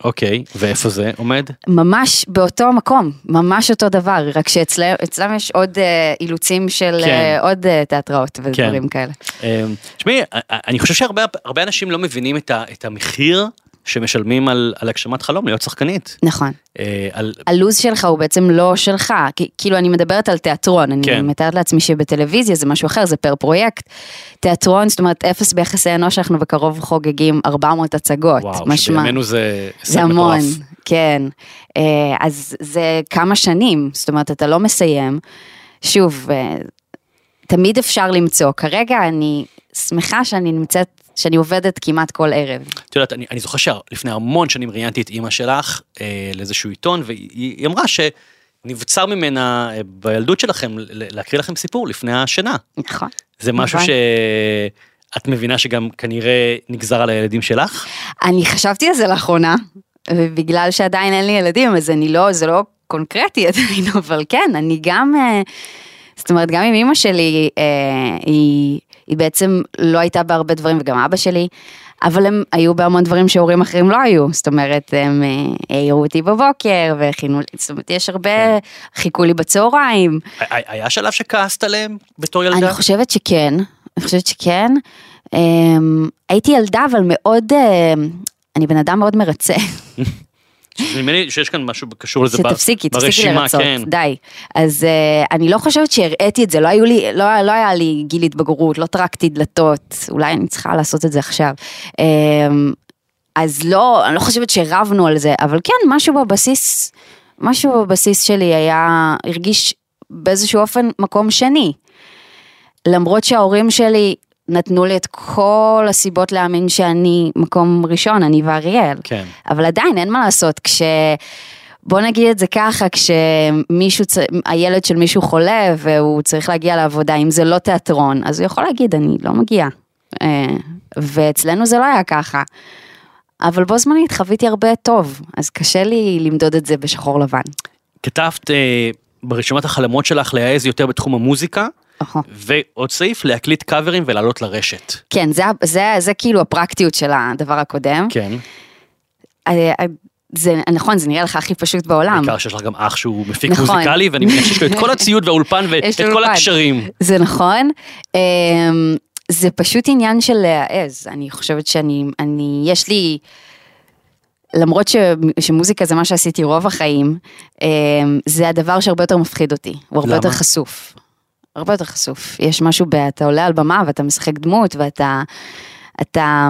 אוקיי, ואיפה זה עומד? ממש באותו מקום, ממש אותו דבר, רק שאצלם יש עוד אה, אילוצים של כן. אה, עוד אה, תיאטראות ודברים כן. כאלה. תשמעי, אה, אני חושב שהרבה הרבה אנשים לא מבינים את ה- את המחיר שמשלמים על על הגשמת חלום להיות שחקנית. נכון. אה, על- הלו"ז שלך הוא בעצם לא שלך, כי- כאילו אני מדברת על תיאטרון, אני כן. מתארת לעצמי שבטלוויזיה זה משהו אחר, זה פר פרויקט. תיאטרון, זאת אומרת אפס ביחסי אנוש, אנחנו בקרוב חוגגים 400 הצגות, וואו, משמע. שבימינו זה זה המון, מטורף. כן. אה, אז זה כמה שנים, זאת אומרת, אתה לא מסיים. שוב, אה, תמיד אפשר למצוא. כרגע אני שמחה שאני נמצאת, שאני עובדת כמעט כל ערב. את יודעת, אני, אני זוכר שלפני המון שנים ראיינתי את אימא שלך אה, לאיזשהו עיתון, והיא היא אמרה שנבצר ממנה אה, בילדות שלכם להקריא לכם סיפור לפני השינה. נכון. זה משהו נכון. שאת מבינה שגם כנראה נגזר על הילדים שלך? אני חשבתי על זה לאחרונה, ובגלל שעדיין אין לי ילדים, אז אני לא, זה לא קונקרטי עדיין, *laughs* אבל כן, אני גם, אה, זאת אומרת, גם עם אימא שלי, אה, היא, היא בעצם לא הייתה בהרבה דברים, וגם אבא שלי, אבל הם היו בהמון דברים שהורים אחרים לא היו, זאת אומרת, הם אה, העירו אותי בבוקר, והכינו, לי- זאת אומרת, יש הרבה, חיכו לי בצהריים, היה- שלב שכעסת עליהם בתור ילדה? אני חושבת שכן, אני חושבת שכן. אמ, הייתי ילדה, אבל מאוד, אמ, אני בן אדם מאוד מרצה. *laughs* נדמה לי שיש כאן משהו קשור לזה ב- שתפסיקי, תפסיקי ברשימה, לרצות, כן. די. אז uh, אני לא חושבת שהראיתי את זה, לא, לי, לא, לא היה לי גיל התבגרות, לא טרקתי דלתות, אולי אני צריכה לעשות את זה עכשיו. Um, אז לא, אני לא חושבת שרבנו על זה, אבל כן, משהו בבסיס, משהו בבסיס שלי היה, הרגיש באיזשהו אופן מקום שני. למרות שההורים שלי נתנו לי את כל הסיבות להאמין שאני מקום ראשון, אני ואריאל. כן. אבל עדיין אין מה לעשות, כש... בוא נגיד את זה ככה, כשמישהו, צ- הילד של מישהו חולה והוא צריך להגיע לעבודה, אם זה לא תיאטרון, אז הוא יכול להגיד, אני לא מגיע. אה, ואצלנו זה לא היה ככה. אבל בו זמנית חוויתי הרבה טוב, אז קשה לי למדוד את זה בשחור לבן. כתבת אה, ברשימת החלומות שלך להעז יותר בתחום המוזיקה, אוהו. ועוד סעיף להקליט קאברים ולעלות לרשת. כן, זה, זה, זה כאילו הפרקטיות של הדבר הקודם. כן. אה, אה, זה נכון, זה נראה לך הכי פשוט בעולם. בעיקר שיש לך גם אח שהוא מפיק נכון. מוזיקלי, ואני מניח שיש לו את כל הציוד והאולפן ואת *laughs* כל. הקשרים. זה נכון. אמ, זה פשוט עניין של להעז. אני חושבת שאני, אני, יש לי, למרות ש, שמוזיקה זה מה שעשיתי רוב החיים, אמ, זה הדבר שהרבה יותר מפחיד אותי. הוא הרבה למה? יותר חשוף. הרבה יותר חשוף. יש משהו, ב, אתה עולה על במה ואתה משחק דמות ואתה, אתה,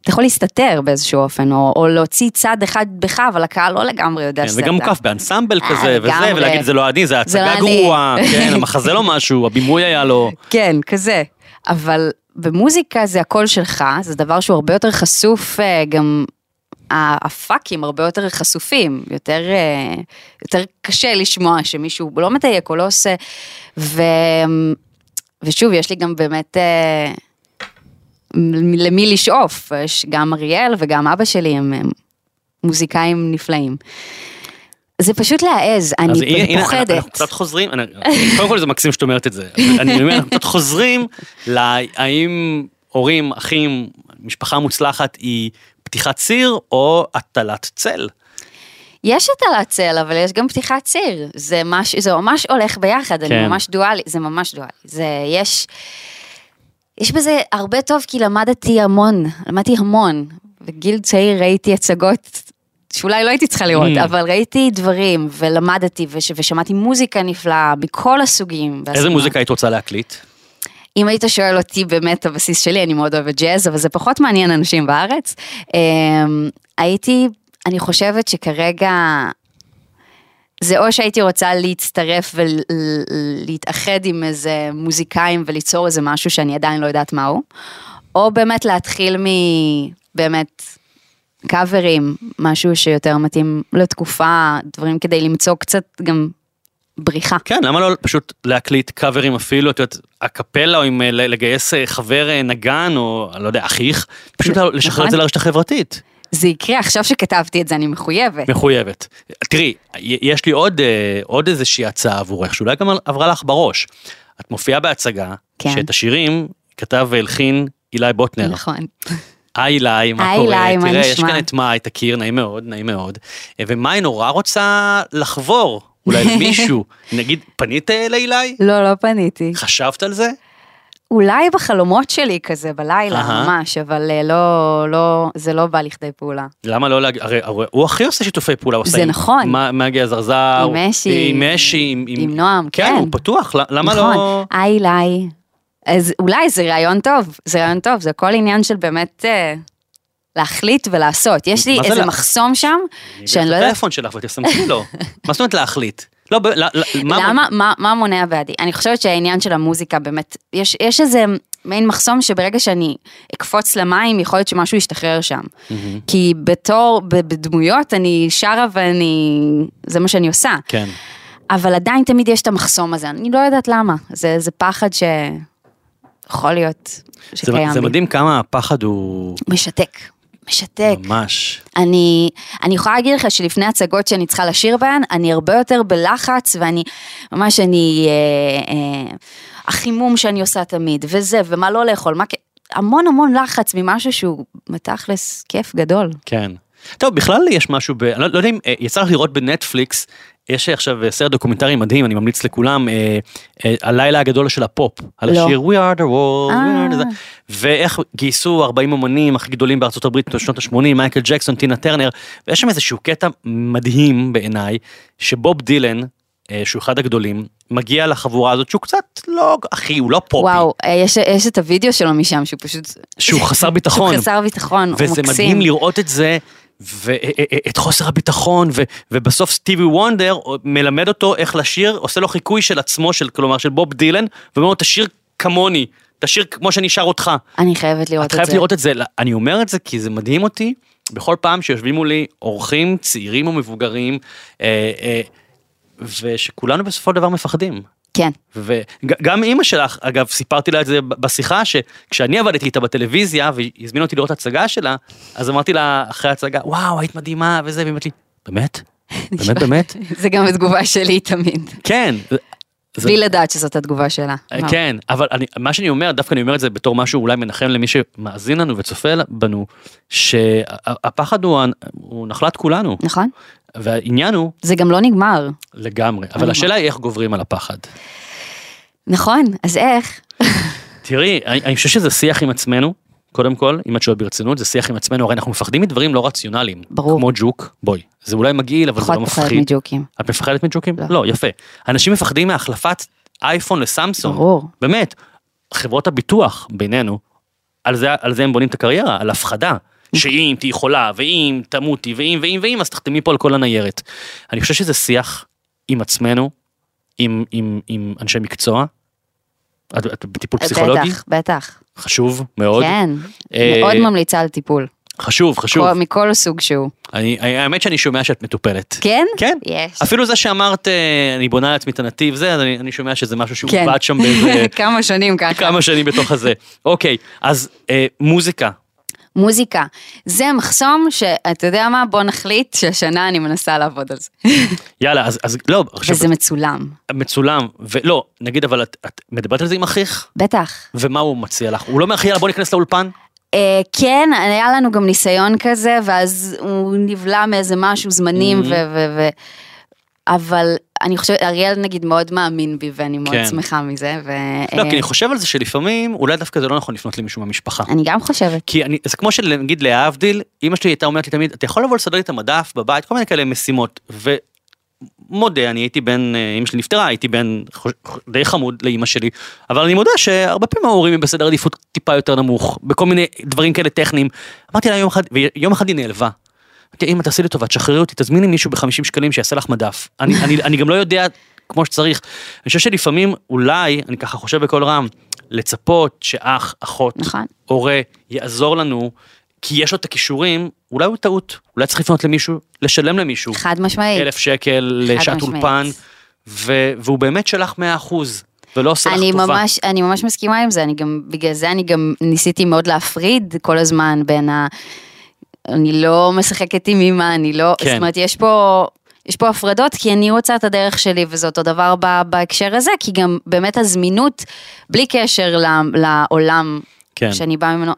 אתה יכול להסתתר באיזשהו אופן, או, או להוציא צד אחד בך, אבל הקהל לא לגמרי יודע כן, שזה וגם אתה. מוקף באנסמבל אה, כזה וזה, לגמרי. ולהגיד זה לא אני, זה לא הצגה אני." גרועה, *laughs* כן, המחזה לא משהו, הבימוי היה לו. כן, כזה. אבל במוזיקה זה הקול שלך, זה דבר שהוא הרבה יותר חשוף, אה, גם הפאקים הרבה יותר חשופים, יותר, אה, יותר קשה לשמוע שמישהו לא מדייק או לא עושה. ו, ושוב, יש לי גם באמת אה, למי לשאוף, יש גם אריאל וגם אבא שלי הם, הם מוזיקאים נפלאים. זה פשוט להעז, אני אז הנה, הנה, פוחדת. אנחנו קצת חוזרים, אני- קודם כל זה מקסים שאת אומרת את זה, אני אומר, אנחנו קצת חוזרים להאם הורים, אחים, משפחה מוצלחת היא פתיחת ציר או הטלת צל. יש הטלת צל, אבל יש גם פתיחת ציר. זה, מש, זה ממש הולך ביחד, כן. אני ממש דואלי, זה ממש דואלי. זה, יש, יש בזה הרבה טוב, כי למדתי המון, למדתי המון. בגיל צעיר ראיתי הצגות שאולי לא הייתי צריכה לראות, Mm. אבל ראיתי דברים, ולמדתי, וש, ושמעתי מוזיקה נפלאה, מכל הסוגים. איזה והסגנון. מוזיקה היית רוצה להקליט? אם היית שואל אותי באמת הבסיס שלי, אני מאוד אוהבת ג'אז, אבל זה פחות מעניין אנשים בארץ. אמ, הייתי, אני חושבת שכרגע זה או שהייתי רוצה להצטרף ולהתאחד עם איזה מוזיקאים וליצור איזה משהו שאני עדיין לא יודעת מהו, או באמת להתחיל מבאמת קאברים, משהו שיותר מתאים לתקופה, דברים כדי למצוא קצת גם בריחה. כן, למה לא פשוט להקליט קאברים אפילו, את יודעת, הקפלה או עם אה, לגייס אה, חבר אה, נגן או לא יודע, אחיך, פשוט נכון. לשחרר את זה לרשת החברתית. זה יקרה, עכשיו שכתבתי את זה אני מחויבת. מחויבת. תראי, יש לי עוד, עוד איזושהי הצעה עבורך, שאולי גם עברה לך בראש. את מופיעה בהצגה, כן. שאת השירים כתב והלחין אילי בוטנר. נכון. היי אילי, מה היי קורה? אילי, מה תראה, יש נשמע? כאן את מאי, תכיר, נעים מאוד, נעים מאוד. ומאי נורא רוצה לחבור, אולי *laughs* למישהו. נגיד, פנית לאילי? לא, לא פניתי. חשבת על זה? אולי בחלומות שלי כזה בלילה, אהה. ממש, אבל אה, לא, לא, זה לא בא לכדי פעולה. למה לא להגיד, הרי, הרי הוא הכי עושה שיתופי פעולה, הוא עושה זה עם נכון. מ- מגי הזרזר, עם משי, עם משי, עם, עם נועם, כן, כן. הוא פתוח, למה נכון. לא, היי לי. אז אולי זה רעיון טוב, זה רעיון טוב, זה הכל עניין של באמת אה, להחליט ולעשות. יש לי זה איזה לה- מחסום שם, אני שאני לא לך את יודעת, הטלפון שלך ותסמכי לו, *laughs* מה זאת אומרת להחליט? לא, ב- מה, למה, מה, מה מונע בעדי? אני חושבת שהעניין של המוזיקה באמת, יש, יש איזה מעין מחסום שברגע שאני אקפוץ למים, יכול להיות שמשהו ישתחרר שם. כי בתור, בדמויות, אני שרה ואני, זה מה שאני עושה. כן, אבל עדיין תמיד יש את המחסום הזה, אני לא יודעת למה. זה, זה פחד שיכול להיות זה, שקיים זה בי. מדהים כמה הפחד הוא משתק, משתק. ממש, אני, אני יכולה להגיד לך שלפני הצגות שאני צריכה לשיר בהן, אני הרבה יותר בלחץ ואני, ממש אני, אה, אה, החימום שאני עושה תמיד, וזה, ומה לא לאכול, מה, המון המון לחץ ממשהו שהוא בתכלס כיף גדול. כן. טוב, בכלל יש משהו, ב... אני לא, לא יודע אם אה, יצא לך לראות בנטפליקס, יש עכשיו אה, סרט דוקומנטרי מדהים, אני ממליץ לכולם, אה, אה, הלילה הגדול של הפופ, על, נו, השיר We are the world, we are the... אה. ואיך גייסו 40 אומנים הכי גדולים בארצות הברית בשנות ה-80, מייקל ג'קסון, טינה טרנר, ויש שם איזשהו קטע מדהים בעיניי, שבוב דילן, שהוא אחד הגדולים, מגיע לחבורה הזאת שהוא קצת לא הכי, הוא לא פופי, וואו, יש, יש את הוידאו שלו משם, שהוא פשוט, שהוא חסר *laughs* ביטחון. שהוא חסר ביטחון, הוא וזה מקסים. מדהים לראות את זה, ואת חוסר הביטחון, ו, ובסוף סטיבי וונדר מלמד אותו איך לשיר, עושה לו חיקוי של עצמו, של, כלומר של בוב דילן, ואומר לו תשיר כמוני, תשיר כמו שאני שר אותך. אני חייבת לראות את את חייבת זה. לראות את זה, אני אומר את זה כי זה מדהים אותי, בכל פעם שיושבים מולי אורחים צעירים או מבוגרים, אה, אה, ושכולנו בסופו של דבר מפחדים. כן, וגם אימא שלך, אגב, סיפרתי לה את זה בשיחה, שכשאני עבדתי איתה בטלוויזיה, והיא הזמינה אותי לראות הצגה שלה, אז אמרתי לה אחרי ההצגה, וואו, היית מדהימה וזה, והיא אמרת לי, באמת? *laughs* באמת, באמת? זה גם התגובה שלי תמיד. כן. בלי לדעת שזאת התגובה שלה. וואו. כן, אבל אני, מה שאני אומר, דווקא אני אומר את זה בתור משהו אולי מנחם למי שמאזין לנו וצופה בנו, שהפחד הוא, הוא נחלת כולנו, נכון? והעניין הוא זה גם לא נגמר. לגמרי, אבל נגמר. השאלה היא איך גוברים על הפחד. נכון, אז איך? *laughs* תראי, אני, אני חושב שזה שיח עם עצמנו, קודם כל, אם את שואלת ברצינות, זה שיח עם עצמנו, הרי אנחנו מפחדים מדברים לא רציונליים. ברור. כמו ג'וק, בואי, זה אולי מגעיל, אבל זה פחות לא מפחיד. מג'וקים. את מפחדת מג'וקים? לא. לא, יפה. אנשים מפחדים מהחלפת אייפון לסמסונג. ברור. באמת, חברות הביטוח בינינו, על זה, על זה הם בונים את הקריירה, על הפחדה. שאם תהיי חולה, ואם תמותי, ואם, ואם, ואם, אז תחתמי פה על כל הניירת. אני חושב שזה שיח עם עצמנו, עם, עם, עם אנשי מקצוע. את, את בטיפול פסיכולוגי? בטח, בטח. חשוב מאוד. כן, אה, מאוד ממליצה על טיפול. חשוב, חשוב. כל- מכל סוג שהוא. אני, האמת שאני שומע שאת מטופלת. כן? כן. יש. אפילו זה שאמרת, אה, אני בונה לעצמי את הנתיב, זה, אז אני, אני שומע שזה משהו שהוא כן. שם באיזה *laughs* כמה שנים ככה. כמה שנים בתוך הזה. אוקיי, אז אה, מוזיקה. מוזיקה. זה מחסום שאתה יודע מה, בוא נחליט שהשנה אני מנסה לעבוד על זה. *laughs* יאללה, אז, אז לא, עכשיו, וזה מצולם. מצולם, ולא, נגיד, אבל את, את מדברת על זה עם אחיך? בטח. ומה הוא מציע לך? הוא לא אומר לך, יאללה, בוא ניכנס לאולפן? אה, כן, היה לנו גם ניסיון כזה, ואז הוא נבלע מאיזה משהו זמנים, Mhm. ו... ו, ו אבל אני חושבת, אריאל נגיד מאוד מאמין בי, ואני מאוד כן. שמחה מזה, ו... לא, אה, כי אני חושב על זה שלפעמים, אולי דווקא זה לא נכון לפנות למישהו מהמשפחה. אני גם חושבת. כי אני, זה כמו שנגיד להבדיל, אמא שלי הייתה אומרת לי תמיד, אתה יכול לבוא לסדר לי את המדף בבית, כל מיני כאלה משימות. ומודה, אני הייתי בן, אה, אמא שלי נפטרה, הייתי בן די חמוד לאמא שלי, אבל אני מודה שהרבה פעמים ההורים הם בסדר עדיפות טיפה יותר נמוך, בכל מיני דברים כאלה טכניים. אמרתי לה יום אחד, ויום אחד היא נעלבה. אמרתי, אמא, תעשי לי טובה, תשחררי אותי, תזמיני מישהו ב-50 שקלים שיעשה לך מדף. אני, אני, אני גם לא יודע כמו שצריך. אני חושב שלפעמים, אולי, אני ככה חושב בקול רם, לצפות שאח, אחות, נכון. הורה, יעזור לנו, כי יש לו את הכישורים, אולי הוא טעות. אולי צריך לפנות למישהו, לשלם למישהו. חד משמעית. אלף שקל לשעת. אולפן, ו- והוא באמת שלח 100 אחוז, ולא עושה לך טובה. ממש, אני ממש מסכימה עם זה, אני גם, בגלל זה אני גם ניסיתי מאוד להפריד כל הזמן בין ה... אני לא משחקת עם אמא, אני לא, כן. זאת אומרת, יש פה, יש פה הפרדות, כי אני רוצה את הדרך שלי, וזה אותו דבר ב- בהקשר הזה, כי גם באמת הזמינות, בלי קשר לעולם כן. שאני באה ממנו,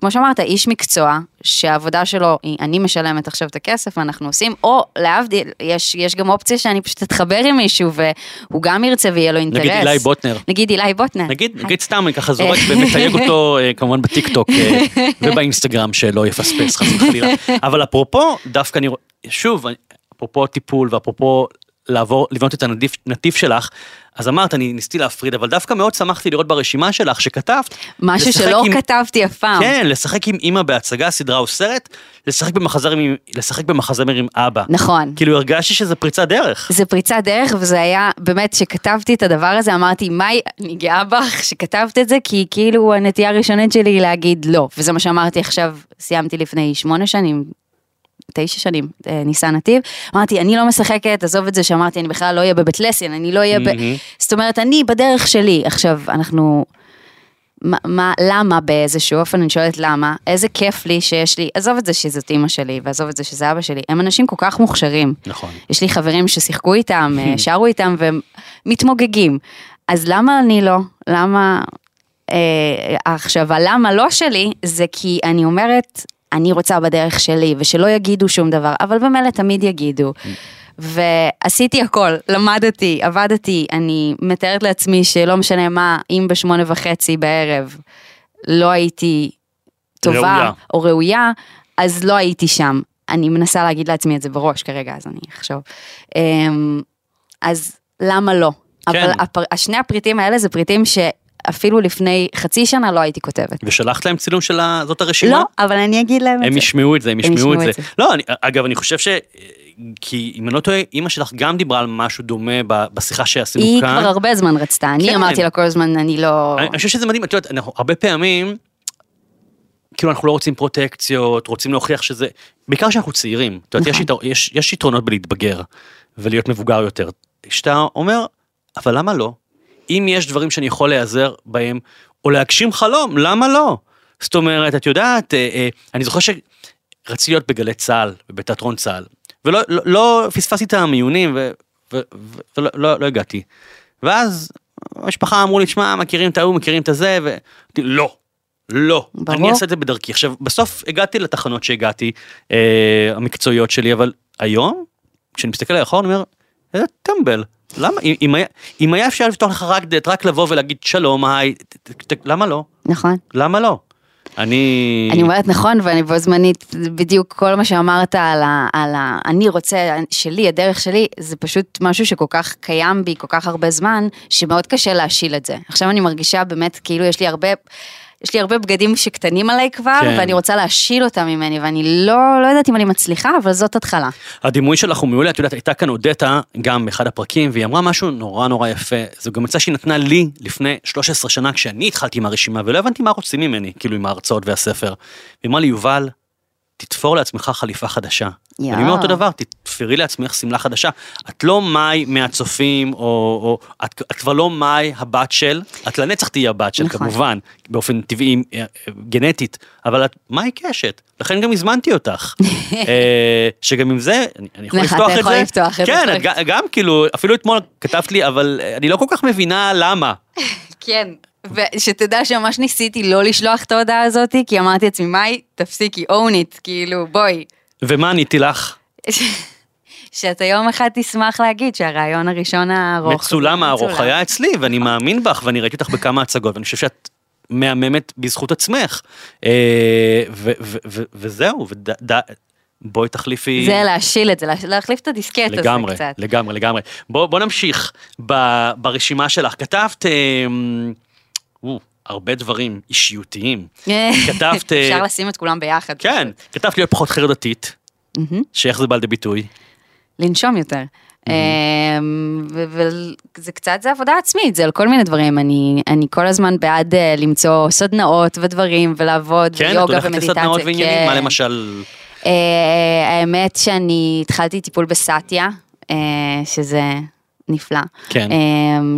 כמו שאמרת, איש מקצוע, שהעבודה שלו היא, אני משלמת עכשיו את הכסף ואנחנו עושים, או להבדיל, יש, יש גם אופציה שאני פשוט אתחבר עם מישהו והוא גם ירצה ויהיה לו אינטרס. נגיד אילי בוטנר. נגיד אילי בוטנר. נגיד, נגיד סתם, אני ככה *laughs* זורק ומתייג אותו אה, כמובן בטיקטוק אה, *laughs* ובאינסטגרם שלא יפספס חס וחלילה. אבל אפרופו, דווקא אני רואה, שוב, אפרופו טיפול ואפרופו לעבור, לבנות את הנתיב, נתיב שלך, אז אמרת, אני ניסיתי להפריד, אבל דווקא מאוד שמחתי לראות ברשימה שלך שכתבת. משהו שלא עם- כתבתי אף פעם. כן, לשחק עם אימא בהצגה, סדרה או סרט, לשחק במחזמר עם, לשחק במחזמר עם אבא. נכון. כאילו הרגשתי שזה פריצת דרך. זה פריצת דרך וזה היה באמת שכתבתי את הדבר הזה אמרתי מאי אני גאה בך שכתבת את זה כי כאילו הנטייה הראשונית שלי היא להגיד לא וזה מה שאמרתי עכשיו סיימתי לפני שמונה שנים. תשע שנים אה, ניסה נתיב אמרתי אני לא משחקת עזוב את זה שאמרתי אני בכלל לא אהיה בבית לסין אני לא אהיה ב... זאת אומרת אני בדרך שלי עכשיו אנחנו מה, מה, למה באיזשהו אופן, אני שואלת למה, איזה כיף לי שיש לי, עזוב את זה שזאת אימא שלי, ועזוב את זה שזה אבא שלי, הם אנשים כל כך מוכשרים. נכון. יש לי חברים ששיחקו איתם, אה, *laughs* שרו איתם והם מתמוגגים. אז למה אני לא? למה... אה, עכשיו, הלמה לא שלי, זה כי אני אומרת, אני רוצה בדרך שלי, ושלא יגידו שום דבר, אבל במילא תמיד יגידו. ועשיתי הכל, למדתי, עבדתי, אני מתארת לעצמי שלא משנה מה, אם בשמונה וחצי בערב לא הייתי טובה ראויה. או ראויה, אז לא הייתי שם. אני מנסה להגיד לעצמי את זה בראש כרגע, אז אני אחשוב. אמ, אז למה לא? כן. אבל הפר, השני הפריטים האלה זה פריטים שאפילו לפני חצי שנה לא הייתי כותבת. ושלחת להם צילום של ה- זאת הרשימה? לא, אבל אני אגיד להם את הם זה. ישמעו את זה, הם ישמעו את זה. את זה. לא, אני, אגב, אני חושב ש... כי אם אני לא טועה, אימא שלך גם דיברה על משהו דומה בשיחה שעשינו היא כאן. כבר הרבה זמן רצתה, אני כן. אמרתי לה כל הזמן, אני לא... אני, אני חושב שזה מדהים, את יודעת, אנחנו הרבה פעמים, כאילו אנחנו לא רוצים פרוטקציות, רוצים להוכיח שזה, בעיקר כשאנחנו צעירים, את יודעת, יש, נכון. יש, יתרונות בלהתבגר ולהיות מבוגר יותר. שאתה אומר, אבל למה לא? אם יש דברים שאני יכול להיעזר בהם, או להגשים חלום, למה לא? זאת אומרת, את יודעת, אה, אה, אני זוכר שרציתי להיות בגלי צה"ל, בתיאטרון צה"ל, ולא לא, לא פספסתי את המיונים, ו- ו- ו- ולא לא, לא הגעתי. ואז המשפחה אמרו לי, שמע, מכירים את ההוא, מכירים את הזה, ואמרתי, לא, לא, ברור. אני אעשה את זה בדרכי. עכשיו, בסוף הגעתי לתחנות שהגעתי, אה, המקצועיות שלי, אבל היום, כשאני מסתכל לאחור, אני אומר, איזה טמבל. למה, אם, אם, היה, אם היה אפשר לפתוח לך רק דלת, רק לבוא ולהגיד שלום, היי, ת- ת- ת- למה לא? נכון. למה לא? אני... אני אומרת נכון, ואני בו זמנית, בדיוק כל מה שאמרת על ה... על ה אני רוצה, שלי, הדרך שלי, זה פשוט משהו שכל כך קיים בי כל כך הרבה זמן, שמאוד קשה להשיל את זה. עכשיו אני מרגישה באמת כאילו יש לי הרבה... יש לי הרבה בגדים שקטנים עליי כבר, כן. ואני רוצה להשיל אותם ממני, ואני לא, לא יודעת אם אני מצליחה, אבל זאת התחלה. הדימוי שלך הוא מעולה, את יודעת, הייתה כאן אודטה, גם באחד הפרקים, והיא אמרה משהו נורא נורא יפה. זו גם עצה שהיא נתנה לי לפני 13 שנה, כשאני התחלתי עם הרשימה, ולא הבנתי מה רוצים ממני, כאילו עם ההרצאות והספר. והיא אמרה לי, יובל, תתפור לעצמך חליפה חדשה. ואני אומר אותו דבר, תתפרי לעצמך שמלה חדשה. את לא מאי מהצופים, או, או את, את כבר לא מאי הבת של, את לנצח תהיי הבת של, נכון. כמובן, באופן טבעי, אה, אה, גנטית, אבל את מאי קשת, לכן גם הזמנתי אותך. *laughs* אה, שגם עם זה, אני, אני יכול לפתוח אתה את זה. יכול לפתוח את זה, כן, פרק. גם, כאילו, אפילו אתמול כתבת לי, אבל אני לא כל כך מבינה למה. *laughs* כן. ושתדע שממש ניסיתי לא לשלוח את ההודעה הזאת, כי אמרתי לעצמי, מאי, תפסיקי, own it, כאילו, בואי. ומה עניתי לך? שאתה יום אחד תשמח להגיד שהרעיון הראשון הארוך. מצולם הארוך. היה אצלי, ואני מאמין בך, ואני ראיתי אותך בכמה הצגות, ואני חושב שאת מהממת בזכות עצמך. אה, וזהו, בואי תחליפי... זה להשיל את זה, לה- להחליף את הדיסקט הזה לגמרי, קצת. לגמרי, לגמרי. בוא, בוא נמשיך ב, ברשימה שלך. כתבת אה, הרבה דברים אישיותיים. *laughs* כתבת... אה, אפשר לשים את כולם ביחד. כן, כתבת להיות פחות חרדתית. שאיך זה בא לידי ביטוי? לנשום יותר. אמ, וזה קצת, זה עבודה עצמית, זה על כל מיני דברים. אני, אני כל הזמן בעד אה, למצוא סדנאות ודברים ולעבוד, כן, את ויוגה הולכת ומדיטציה. לסדנאות ועניינים? כן. מה למשל? אה, האמת שאני התחלתי טיפול בסאטיה, אה, שזה נפלא. כן. אה,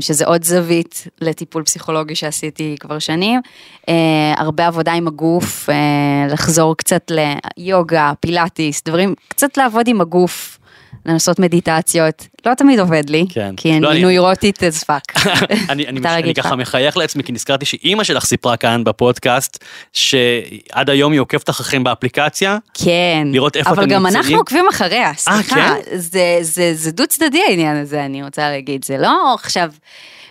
שזה עוד זווית לטיפול פסיכולוגי שעשיתי כבר שנים. אה, הרבה עבודה עם הגוף, אה, לחזור קצת ליוגה, פילאטיס, דברים, קצת לעבוד עם הגוף. לנסות מדיטציות, לא תמיד עובד לי, כן. כי לא, אני אני- נוירוטית as *laughs* fuck. אני, אני, *laughs* אני. ככה מחייך לעצמי, כי נזכרתי שאימא שלך סיפרה כאן בפודקאסט, שעד היום היא עוקבת אחריכם באפליקציה. כן, לראות איפה אבל אתם גם נמצאים? אנחנו עוקבים אחריה, סליחה, כן? זה, זה, זה דו צדדי העניין הזה, אני רוצה להגיד, זה לא עכשיו,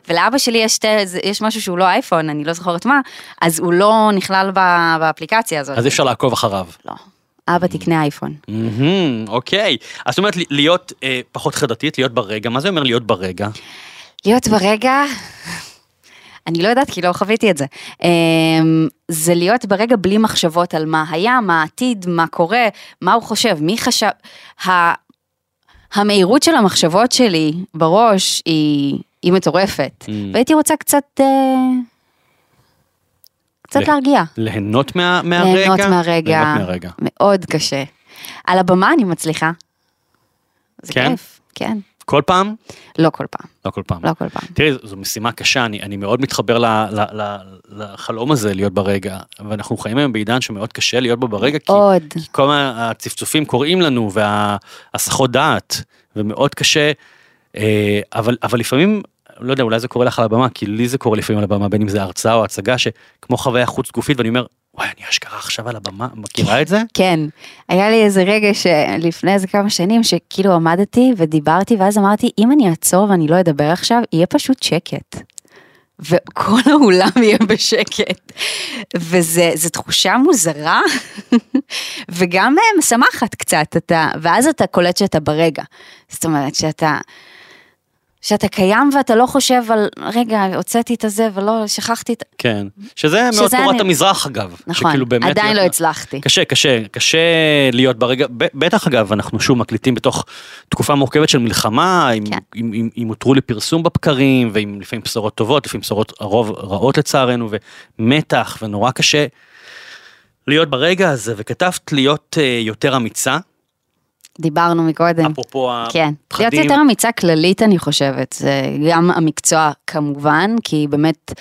ולאבא שלי יש, שתי, יש משהו שהוא לא אייפון, אני לא זוכרת מה, אז הוא לא נכלל באפליקציה הזאת. אז אי אפשר לעקוב אחריו. לא, אבא תקנה אייפון. אוקיי. אז זאת אומרת, להיות אה, פחות חרדתית, להיות ברגע, מה זה אומר להיות ברגע? להיות ברגע, אני לא יודעת כי לא חוויתי את זה. אמ, זה להיות ברגע בלי מחשבות על מה היה, מה העתיד, מה קורה, מה הוא חושב, מי חשב. המהירות של המחשבות שלי בראש היא, היא מטורפת. והייתי רוצה קצת, אה, קצת ל- להרגיע. ליהנות מה, מהרגע? ליהנות מהרגע. ליהנות מהרגע. מאוד קשה. על הבמה אני מצליחה. זה כן? כיף, כן. כל פעם? לא כל פעם, לא כל פעם. לא כל פעם. תראי, זו- משימה קשה, אני, אני מאוד מתחבר ל, ל, ל, לחלום הזה להיות ברגע, ואנחנו חיים היום בעידן שמאוד קשה להיות בו ברגע, כי. כי כל הצפצופים קוראים לנו, וההסחות דעת, ומאוד קשה, אה, אבל, אבל לפעמים, לא יודע, אולי זה קורה לך על הבמה, כי לי זה קורה לפעמים על הבמה, בין אם זה הרצאה או הצגה, שכמו חוויה חוץ גופית, ואני אומר, וואי, אני אשכרה עכשיו על הבמה, מכירה את זה? כן, היה לי איזה רגע שלפני איזה כמה שנים שכאילו עמדתי ודיברתי ואז אמרתי אם אני אעצור ואני לא אדבר עכשיו יהיה פשוט שקט. וכל *laughs* האולם יהיה בשקט. וזה זו תחושה מוזרה *laughs* וגם אה, משמחת קצת אתה ואז אתה קולט שאתה ברגע. זאת אומרת שאתה. שאתה קיים ואתה לא חושב על רגע הוצאתי את הזה ולא שכחתי את כן. שזה מאוד שזה תורת אני- המזרח אגב. נכון שכאילו באמת עדיין להיות- לא הצלחתי. קשה, קשה, קשה להיות ברגע, ב- בטח אגב, אנחנו שוב מקליטים בתוך תקופה מורכבת של מלחמה, עם, כן. עם הותרו לפרסום בבקרים, ועם לפעמים בשורות טובות, לפעמים בשורות הרוב רעות לצערנו, ומתח, ונורא קשה להיות ברגע הזה, וכתבת להיות uh, יותר אמיצה, דיברנו מקודם. אפרופו כן, להיות הפחדים. יותר אמיצה כללית אני חושבת, זה גם המקצוע כמובן, כי באמת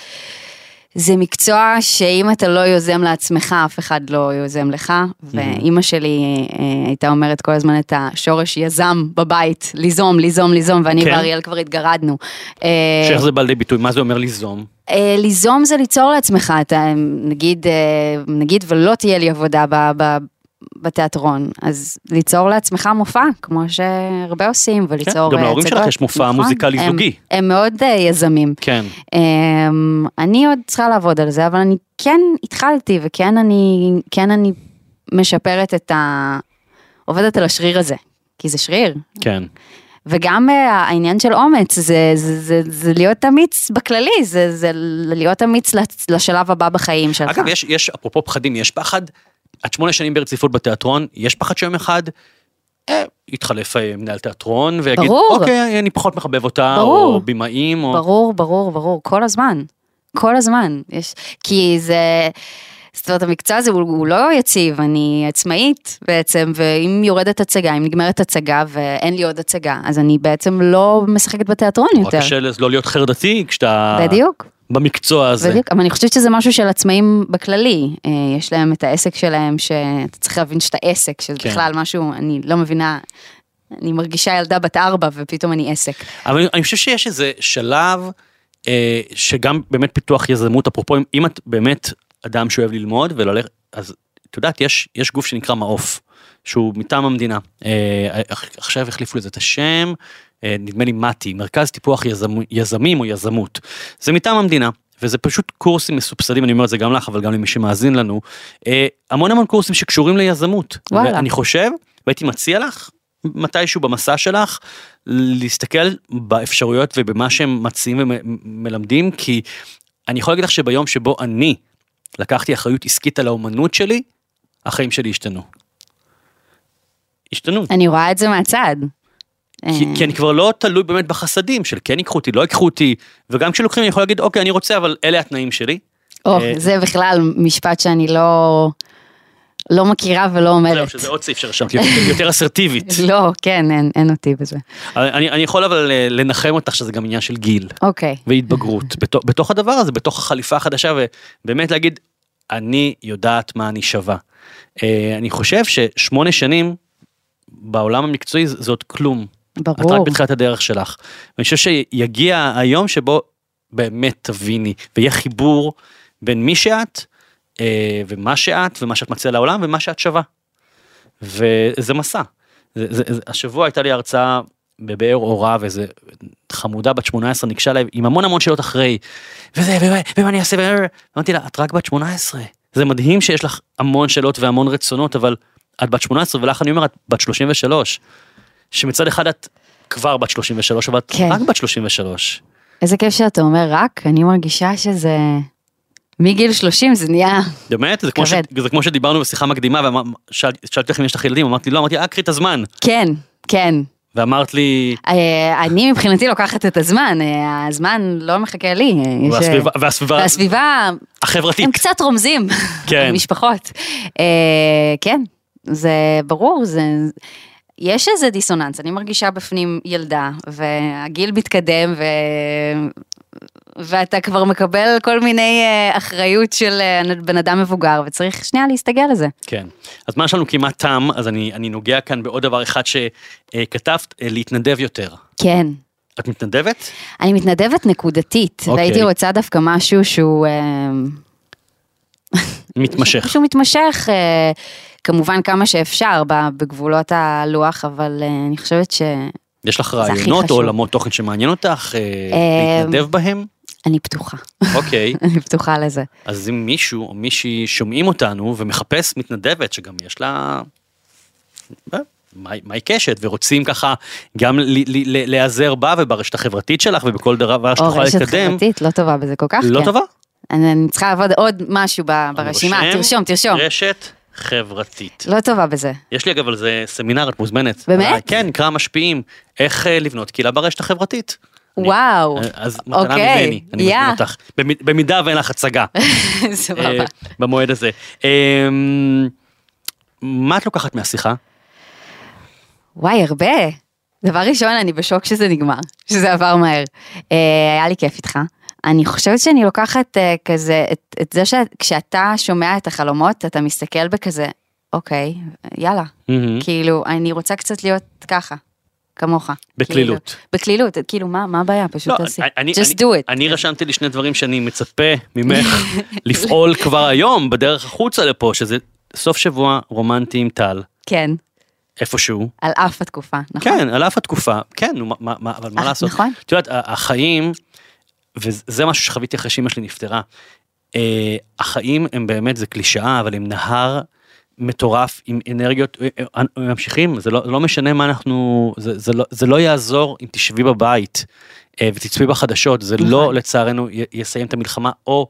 זה מקצוע שאם אתה לא יוזם לעצמך, אף אחד לא יוזם לך, ואימא שלי אה, הייתה אומרת כל הזמן את השורש יזם בבית, ליזום, ליזום, ליזום, ואני כן. ואריאל כבר התגרדנו. אה, שאיך זה בא לידי ביטוי, מה זה אומר ליזום? אה, ליזום זה ליצור לעצמך, אתה נגיד, אה, נגיד ולא תהיה לי עבודה ב, בתיאטרון, אז ליצור לעצמך מופע, כמו שהרבה עושים, וליצור גם אה, להורים שלך הצגות. יש מופע נכון, מוזיקלי זוגי. הם מאוד אה, יזמים. כן, אמ, אני עוד צריכה לעבוד על זה, אבל אני כן התחלתי, וכן אני, כן אני משפרת את ה... עובדת על השריר הזה, כי זה שריר. כן. וגם אה, העניין של אומץ, זה, זה, זה, זה להיות אמיץ בכללי, זה, זה להיות אמיץ לשלב הבא בחיים שלך. אגב, יש, יש, אפרופו פחדים, יש פחד, את שמונה שנים ברציפות בתיאטרון, יש פחד שיום אחד, אה, יתחלף אה, מנהל תיאטרון, ויגיד, ברור. אוקיי, אני פחות מחבב אותה, ברור. או במאים, או... ברור, ברור, ברור, כל הזמן. כל הזמן. יש, כי זה, זאת אומרת, המקצוע הזה הוא, הוא לא יציב, אני עצמאית בעצם, ואם יורדת הצגה, אם נגמרת הצגה ואין לי עוד הצגה, אז אני בעצם לא משחקת בתיאטרון יותר. קשה לא להיות חרדתי כשאתה... בדיוק. במקצוע הזה. בדיוק, אבל אני חושבת שזה משהו של עצמאים בכללי, אה, יש להם את העסק שלהם, שאתה צריך להבין שאתה עסק, שזה כן. בכלל משהו, אני לא מבינה, אני מרגישה ילדה בת ארבע ופתאום אני עסק. אבל אני- אני חושב שיש איזה שלב אה, שגם באמת פיתוח יזמות, אפרופו אם- אם את באמת אדם שאוהב ללמוד ולהולך, אז את יודעת, יש, יש גוף שנקרא מעוף, שהוא מטעם המדינה. אה, עכשיו החליפו לזה את השם, אה, נדמה לי מתי, מרכז טיפוח יזמ, יזמים או יזמות. זה מטעם המדינה. וזה פשוט קורסים מסובסדים, אני אומר את זה גם לך, אבל גם למי שמאזין לנו. אה, המון המון קורסים שקשורים ליזמות. וואלה. ואני חושב, והייתי מציע לך, מתישהו במסע שלך, להסתכל באפשרויות ובמה שהם מציעים ומלמדים, כי אני יכול להגיד לך שביום שבו אני לקחתי אחריות עסקית על האומנות שלי, החיים שלי השתנו. השתנו. אני רואה את זה מהצד. כי, אה, כי אני כבר לא תלוי באמת בחסדים של כן ייקחו אותי, לא ייקחו אותי, וגם כשלוקחים אני יכול להגיד, אוקיי, אני רוצה, אבל אלה התנאים שלי. או, אה, זה בכלל משפט שאני לא, לא מכירה ולא זהו, אומרת. שזה עוד סעיף שרשמתי, יותר- *laughs* יותר אסרטיבית. *laughs* לא, כן, אין, אין אותי בזה. אני, אני יכול אבל אה, לנחם אותך שזה גם עניין של גיל אוקיי, והתבגרות *laughs* בתוך, בתוך הדבר הזה, בתוך החליפה החדשה, ובאמת להגיד, אני יודעת מה אני שווה. אני חושב ששמונה שנים בעולם המקצועי זה זה כלום. את רק ברור. בתחילת הדרך שלך. ואני חושב שיגיע היום שבו באמת תביני, ויהיה חיבור בין מי שאת, אה, ומה שאת, ומה שאת מציעה לעולם, ומה שאת שווה. וזה מסע. זה, זה, זה, השבוע הייתה לי הרצאה בבאר אורה, ואיזה חמודה בת 18 ניגשה אליי עם המון המון שאלות אחרי, וזה, ומה, ומה אני אעשה, ואמרתי לה, את רק בת 18. זה מדהים שיש לך המון שאלות והמון רצונות, אבל את בת 18, ולך אני אומר, את בת 33. שמצד אחד את כבר בת 33, אבל את כן. רק בת 33. איזה כיף שאתה אומר רק, אני מרגישה שזה... מגיל 30 זה נהיה... באמת? זה כמו, ש... זה כמו שדיברנו בשיחה מקדימה, ושאלתי אותך אם יש לך ילדים, אמרתי לא, אמרתי, אה, קחי את הזמן. כן, כן. ואמרת לי, אה, אני מבחינתי לוקחת את הזמן, אה, הזמן לא מחכה לי. אה, והסביבה, והסביבה והסביבה, החברתית. הם קצת רומזים, כן. *laughs* המשפחות. אה, כן, זה ברור, זה... יש איזה דיסוננס, אני מרגישה בפנים ילדה, והגיל מתקדם, ו... ואתה כבר מקבל כל מיני אה, אחריות של אה, בן אדם מבוגר, וצריך שנייה להסתגל לזה. כן. אז מה שלנו כמעט תם, אז אני, אני נוגע כאן בעוד דבר אחד שכתבת, אה, להתנדב יותר. כן. את מתנדבת? אני מתנדבת נקודתית, אוקיי. והייתי רוצה דווקא משהו שהוא... מתמשך. *laughs* שהוא מתמשך, כמובן כמה שאפשר בגבולות הלוח, אבל אה, אני חושבת שאני יש לך רעיונות או. עולמות תוכן שמעניין אותך אה, אה, להתנדב בהם? פתוחה, אוקיי. *laughs* אני פתוחה לזה. אז אם מישהו או מישהי שומעים אותנו ומחפש מתנדבת שגם יש לה... מה מה היא קשת ורוצים ככה גם להיעזר בה וברשת החברתית שלך ובכל דבר שאת או יכולה רשת לקדם. חברתית, לא טובה בזה כל כך. לא כן. טובה? אני אני צריכה לעבוד עוד משהו ברשימה, אני רושם תרשום, תרשום. רשת חברתית. לא טובה בזה. יש לי אגב על זה סמינר, את מוזמנת. באמת? אה, כן, נקרא משפיעים, איך אה, לבנות קהילה ברשת החברתית. אני- וואו. אה, אז מתנה אוקיי, ממני, אני יא. מזמין אותך. במ- במידה ואין לך הצגה *laughs* סבבה. אה, במועד הזה. אה, מה את לוקחת מהשיחה? וואי, הרבה. דבר ראשון, אני בשוק שזה נגמר, שזה עבר מהר. היה לי כיף איתך. אני חושבת שאני לוקחת אה, כזה, את, את זה שכשאתה שומע את החלומות, אתה מסתכל בכזה, אוקיי, יאללה. מהמם. כאילו, אני רוצה קצת להיות ככה, כמוך. בקלילות. כאילו, בקלילות, כאילו, מה מה הבעיה? פשוט לא, תעשי. אני- Just אני- do it. אני רשמתי לי שני דברים שאני מצפה ממך *laughs* לפעול כבר היום בדרך החוצה לפה, שזה סוף שבוע רומנטי עם טל, כן, איפשהו. על אף התקופה, נכון? כן, על אף התקופה, כן, נו, מה- מה- אבל מה אה, לעשות? נכון. את יודעת, החיים, וזה משהו שחוויתי אחרי שאמא שלי נפטרה, אה, החיים הם באמת, זה קלישאה, אבל הם נהר מטורף עם אנרגיות, אה, אה, הם ממשיכים, זה לא, לא משנה מה אנחנו, זה, זה, לא, זה לא יעזור אם תשבי בבית ותצפי בחדשות, זה לא נכון. לצערנו יסיים את המלחמה או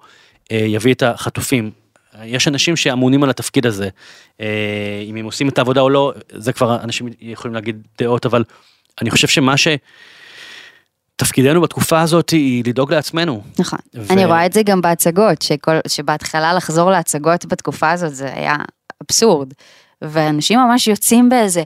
יביא את החטופים. יש אנשים שאמונים על התפקיד הזה, אם הם עושים את העבודה או לא, זה כבר אנשים יכולים להגיד דעות, אבל אני חושב שמה ש... תפקידנו בתקופה הזאת היא לדאוג לעצמנו. נכון. ו- אני רואה את זה גם בהצגות, שכל, שבהתחלה לחזור להצגות בתקופה הזאת זה היה אבסורד. ואנשים ממש יוצאים באיזה,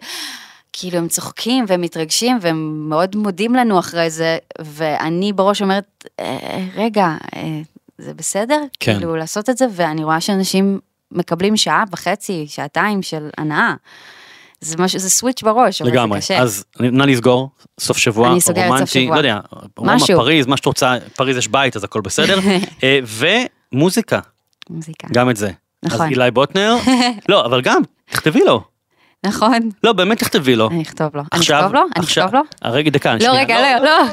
כאילו הם צוחקים והם מתרגשים והם מאוד מודים לנו אחרי זה, ואני בראש אומרת, "אה, רגע, אה, זה בסדר? כן. כאילו לעשות את זה, ואני רואה שאנשים מקבלים שעה וחצי, שעתיים של הנאה. זה משהו, זה סוויץ' בראש, אבל לגמרי. זה קשה. אז נא לסגור, סוף שבוע, אני סוגרת סוף שבוע. לא יודע, רומא, משהו. פריז, מה שאת רוצה, פריז יש בית אז הכל בסדר. *laughs* אה, ומוזיקה, מוזיקה. גם את זה. נכון. אז אילי בוטנר, *laughs* לא, אבל גם, תכתבי לו. נכון, לא, באמת תכתבי לו. אני אכתוב לו. אני עכשיו, אכתוב לו? אני אכתוב לו? אה, רגע, דקה, לא, שנייה, רגע, לא, לא. *laughs*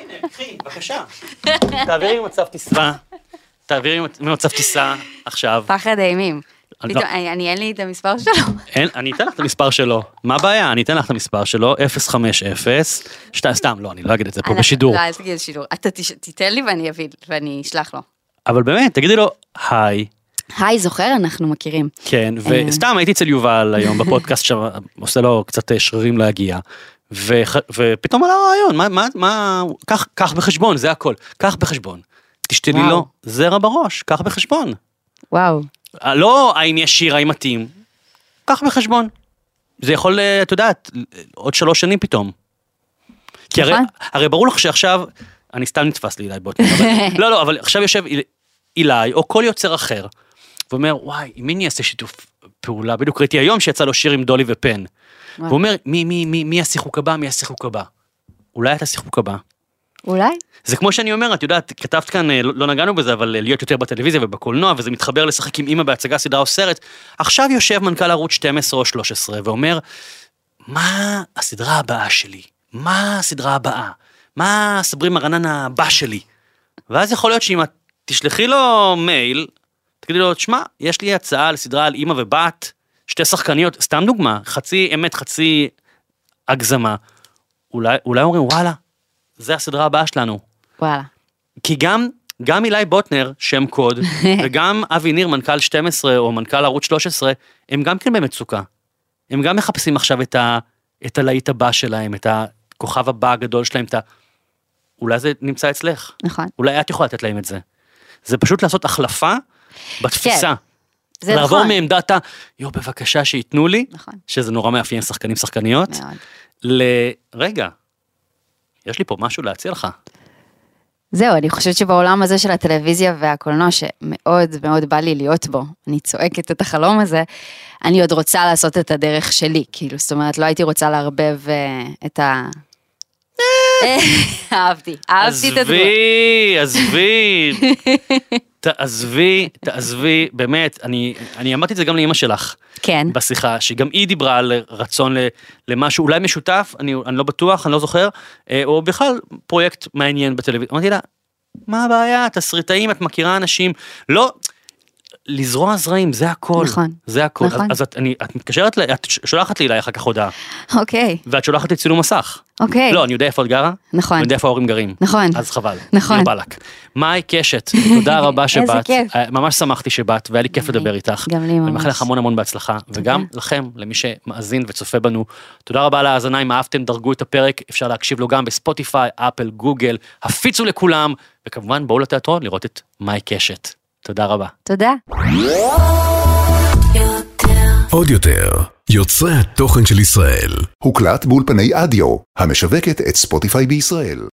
הנה, קחי, בבקשה. תעבירי ממצב טיסה, תעבירי ממצב טיסה עכשיו. פחד אימים. אני פתאום, לא- אני אני- אין לי את המספר שלו. אין, אני אתן לך את המספר שלו. מה הבעיה? אני אתן לך את המספר שלו, 050, שת- סתם, לא, אני לא אגיד את זה פה בשידור. לא, אל תגיד שידור. אתה תיתן לי ואני אביא, ואני אשלח לו. אבל באמת, תגידי לו, היי, היי, זוכר? אנחנו מכירים. כן, אה. וסתם הייתי אצל יובל היום בפודקאסט שם, עושה לו קצת אה, שרירים להגיע. ופתאום עלה רעיון, מה, מה, מה, קח, בחשבון, זה הכל, קח בחשבון. תשתלי. לו זרע בראש, קח בחשבון. וואו. אה, לא האם יש שיר, האם מתאים, קח בחשבון. זה יכול, אה, את יודעת, עוד שלוש שנים פתאום. כי הרי, נכון. הרי ברור לך שעכשיו, אני סתם נתפס לי אילי בוטנר, אבל, *laughs* לא, לא, אבל עכשיו יושב איל- אילי, או כל יוצר אחר, ואומר, וואי, עם מי אני אעשה שיתוף פעולה? בדיוק ראיתי היום שיצא לו שיר עם דולי ופן. וואי. הוא אומר, מי, מי, מי, מי השיחוק הבא, מי השיחוק הבא? אולי אתה שיחוק הבא. אולי? זה כמו שאני אומר, את יודעת, כתבת כאן, אה, לא לא נגענו בזה, אבל אה, להיות יותר בטלוויזיה ובקולנוע, וזה מתחבר לשחק עם אימא בהצגה, סדרה או סרט. עכשיו יושב מנכ"ל ערוץ 12 או 13 ואומר, מה הסדרה הבאה שלי? מה הסדרה הבאה? מה סברי מרנן הבא שלי? ואז יכול להיות שאם את תשלחי לו מייל, תגידי לו, שמע, יש לי הצעה לסדרה על אימא ובת, שתי שחקניות, סתם דוגמה, חצי אמת, חצי הגזמה. אולי, אולי אומרים, וואלה, זה הסדרה הבאה שלנו. וואלה. כי גם, גם אילי בוטנר, שם קוד, *laughs* וגם אבי ניר, מנכ"ל 12 או מנכ"ל ערוץ 13, הם גם כן במצוקה. הם גם מחפשים עכשיו את, ה, את הלהיט הבא שלהם, את הכוכב הבא הגדול שלהם, את ה... אולי זה נמצא אצלך. נכון. אולי את יכולה לתת להם את זה. זה פשוט לעשות החלפה בתפיסה. זה לעבור נכון. מעמדת ה... יו, בבקשה שייתנו לי, נכון. שזה נורא מאפיין שחקנים שחקניות, מאוד. ל... רגע, יש לי פה משהו להציע לך. זהו, אני חושבת שבעולם הזה של הטלוויזיה והקולנוע, שמאוד מאוד בא לי להיות בו, אני צועקת את החלום הזה, אני עוד רוצה לעשות את הדרך שלי, כאילו, זאת אומרת, לא הייתי רוצה לערבב אה, את ה... *laughs* אהבתי, אהבתי את התגובה. עזבי, *laughs* עזבי, תעזבי, תעזבי, באמת, אני, אני אמרתי את זה גם לאימא שלך כן, בשיחה, שגם היא דיברה על רצון למשהו אולי משותף, אני, אני לא בטוח, אני לא זוכר, אה, או בכלל פרויקט מעניין בטלוויזיה. אמרתי לה, מה הבעיה, תסריטאים, את מכירה אנשים, לא, לזרוע זרעים, זה הכל, נכון, זה הכל. נכון. אז, אז את, אני, את מתקשרת, את שולחת לי אליי אחר כך הודעה, אוקיי, ואת שולחת לי צילום מסך. אוקיי. לא, אני יודע איפה את גרה, נכון. אני יודע איפה ההורים גרים. נכון. אז חבל. נכון. דיר באלק. מאי קשת, תודה *laughs* רבה איזה שבאת. כיף. אה, ממש שמחתי שבאת, והיה לי כיף לי. לדבר איתך. גם לי אני ממש. מאחל לך המון המון בהצלחה, וגם לכם, למי שמאזין וצופה בנו. תודה רבה על ההאזנה, אם אהבתם, דרגו את הפרק, אפשר להקשיב לו גם בספוטיפיי, אפל, גוגל, הפיצו לכולם, וכמובן בואו לתיאטרון לראות את מאי קשת. תודה רבה. תודה. עוד יותר, יוצרי התוכן של ישראל. הוקלט באולפני אדיו, המשווקת את ספוטיפיי בישראל.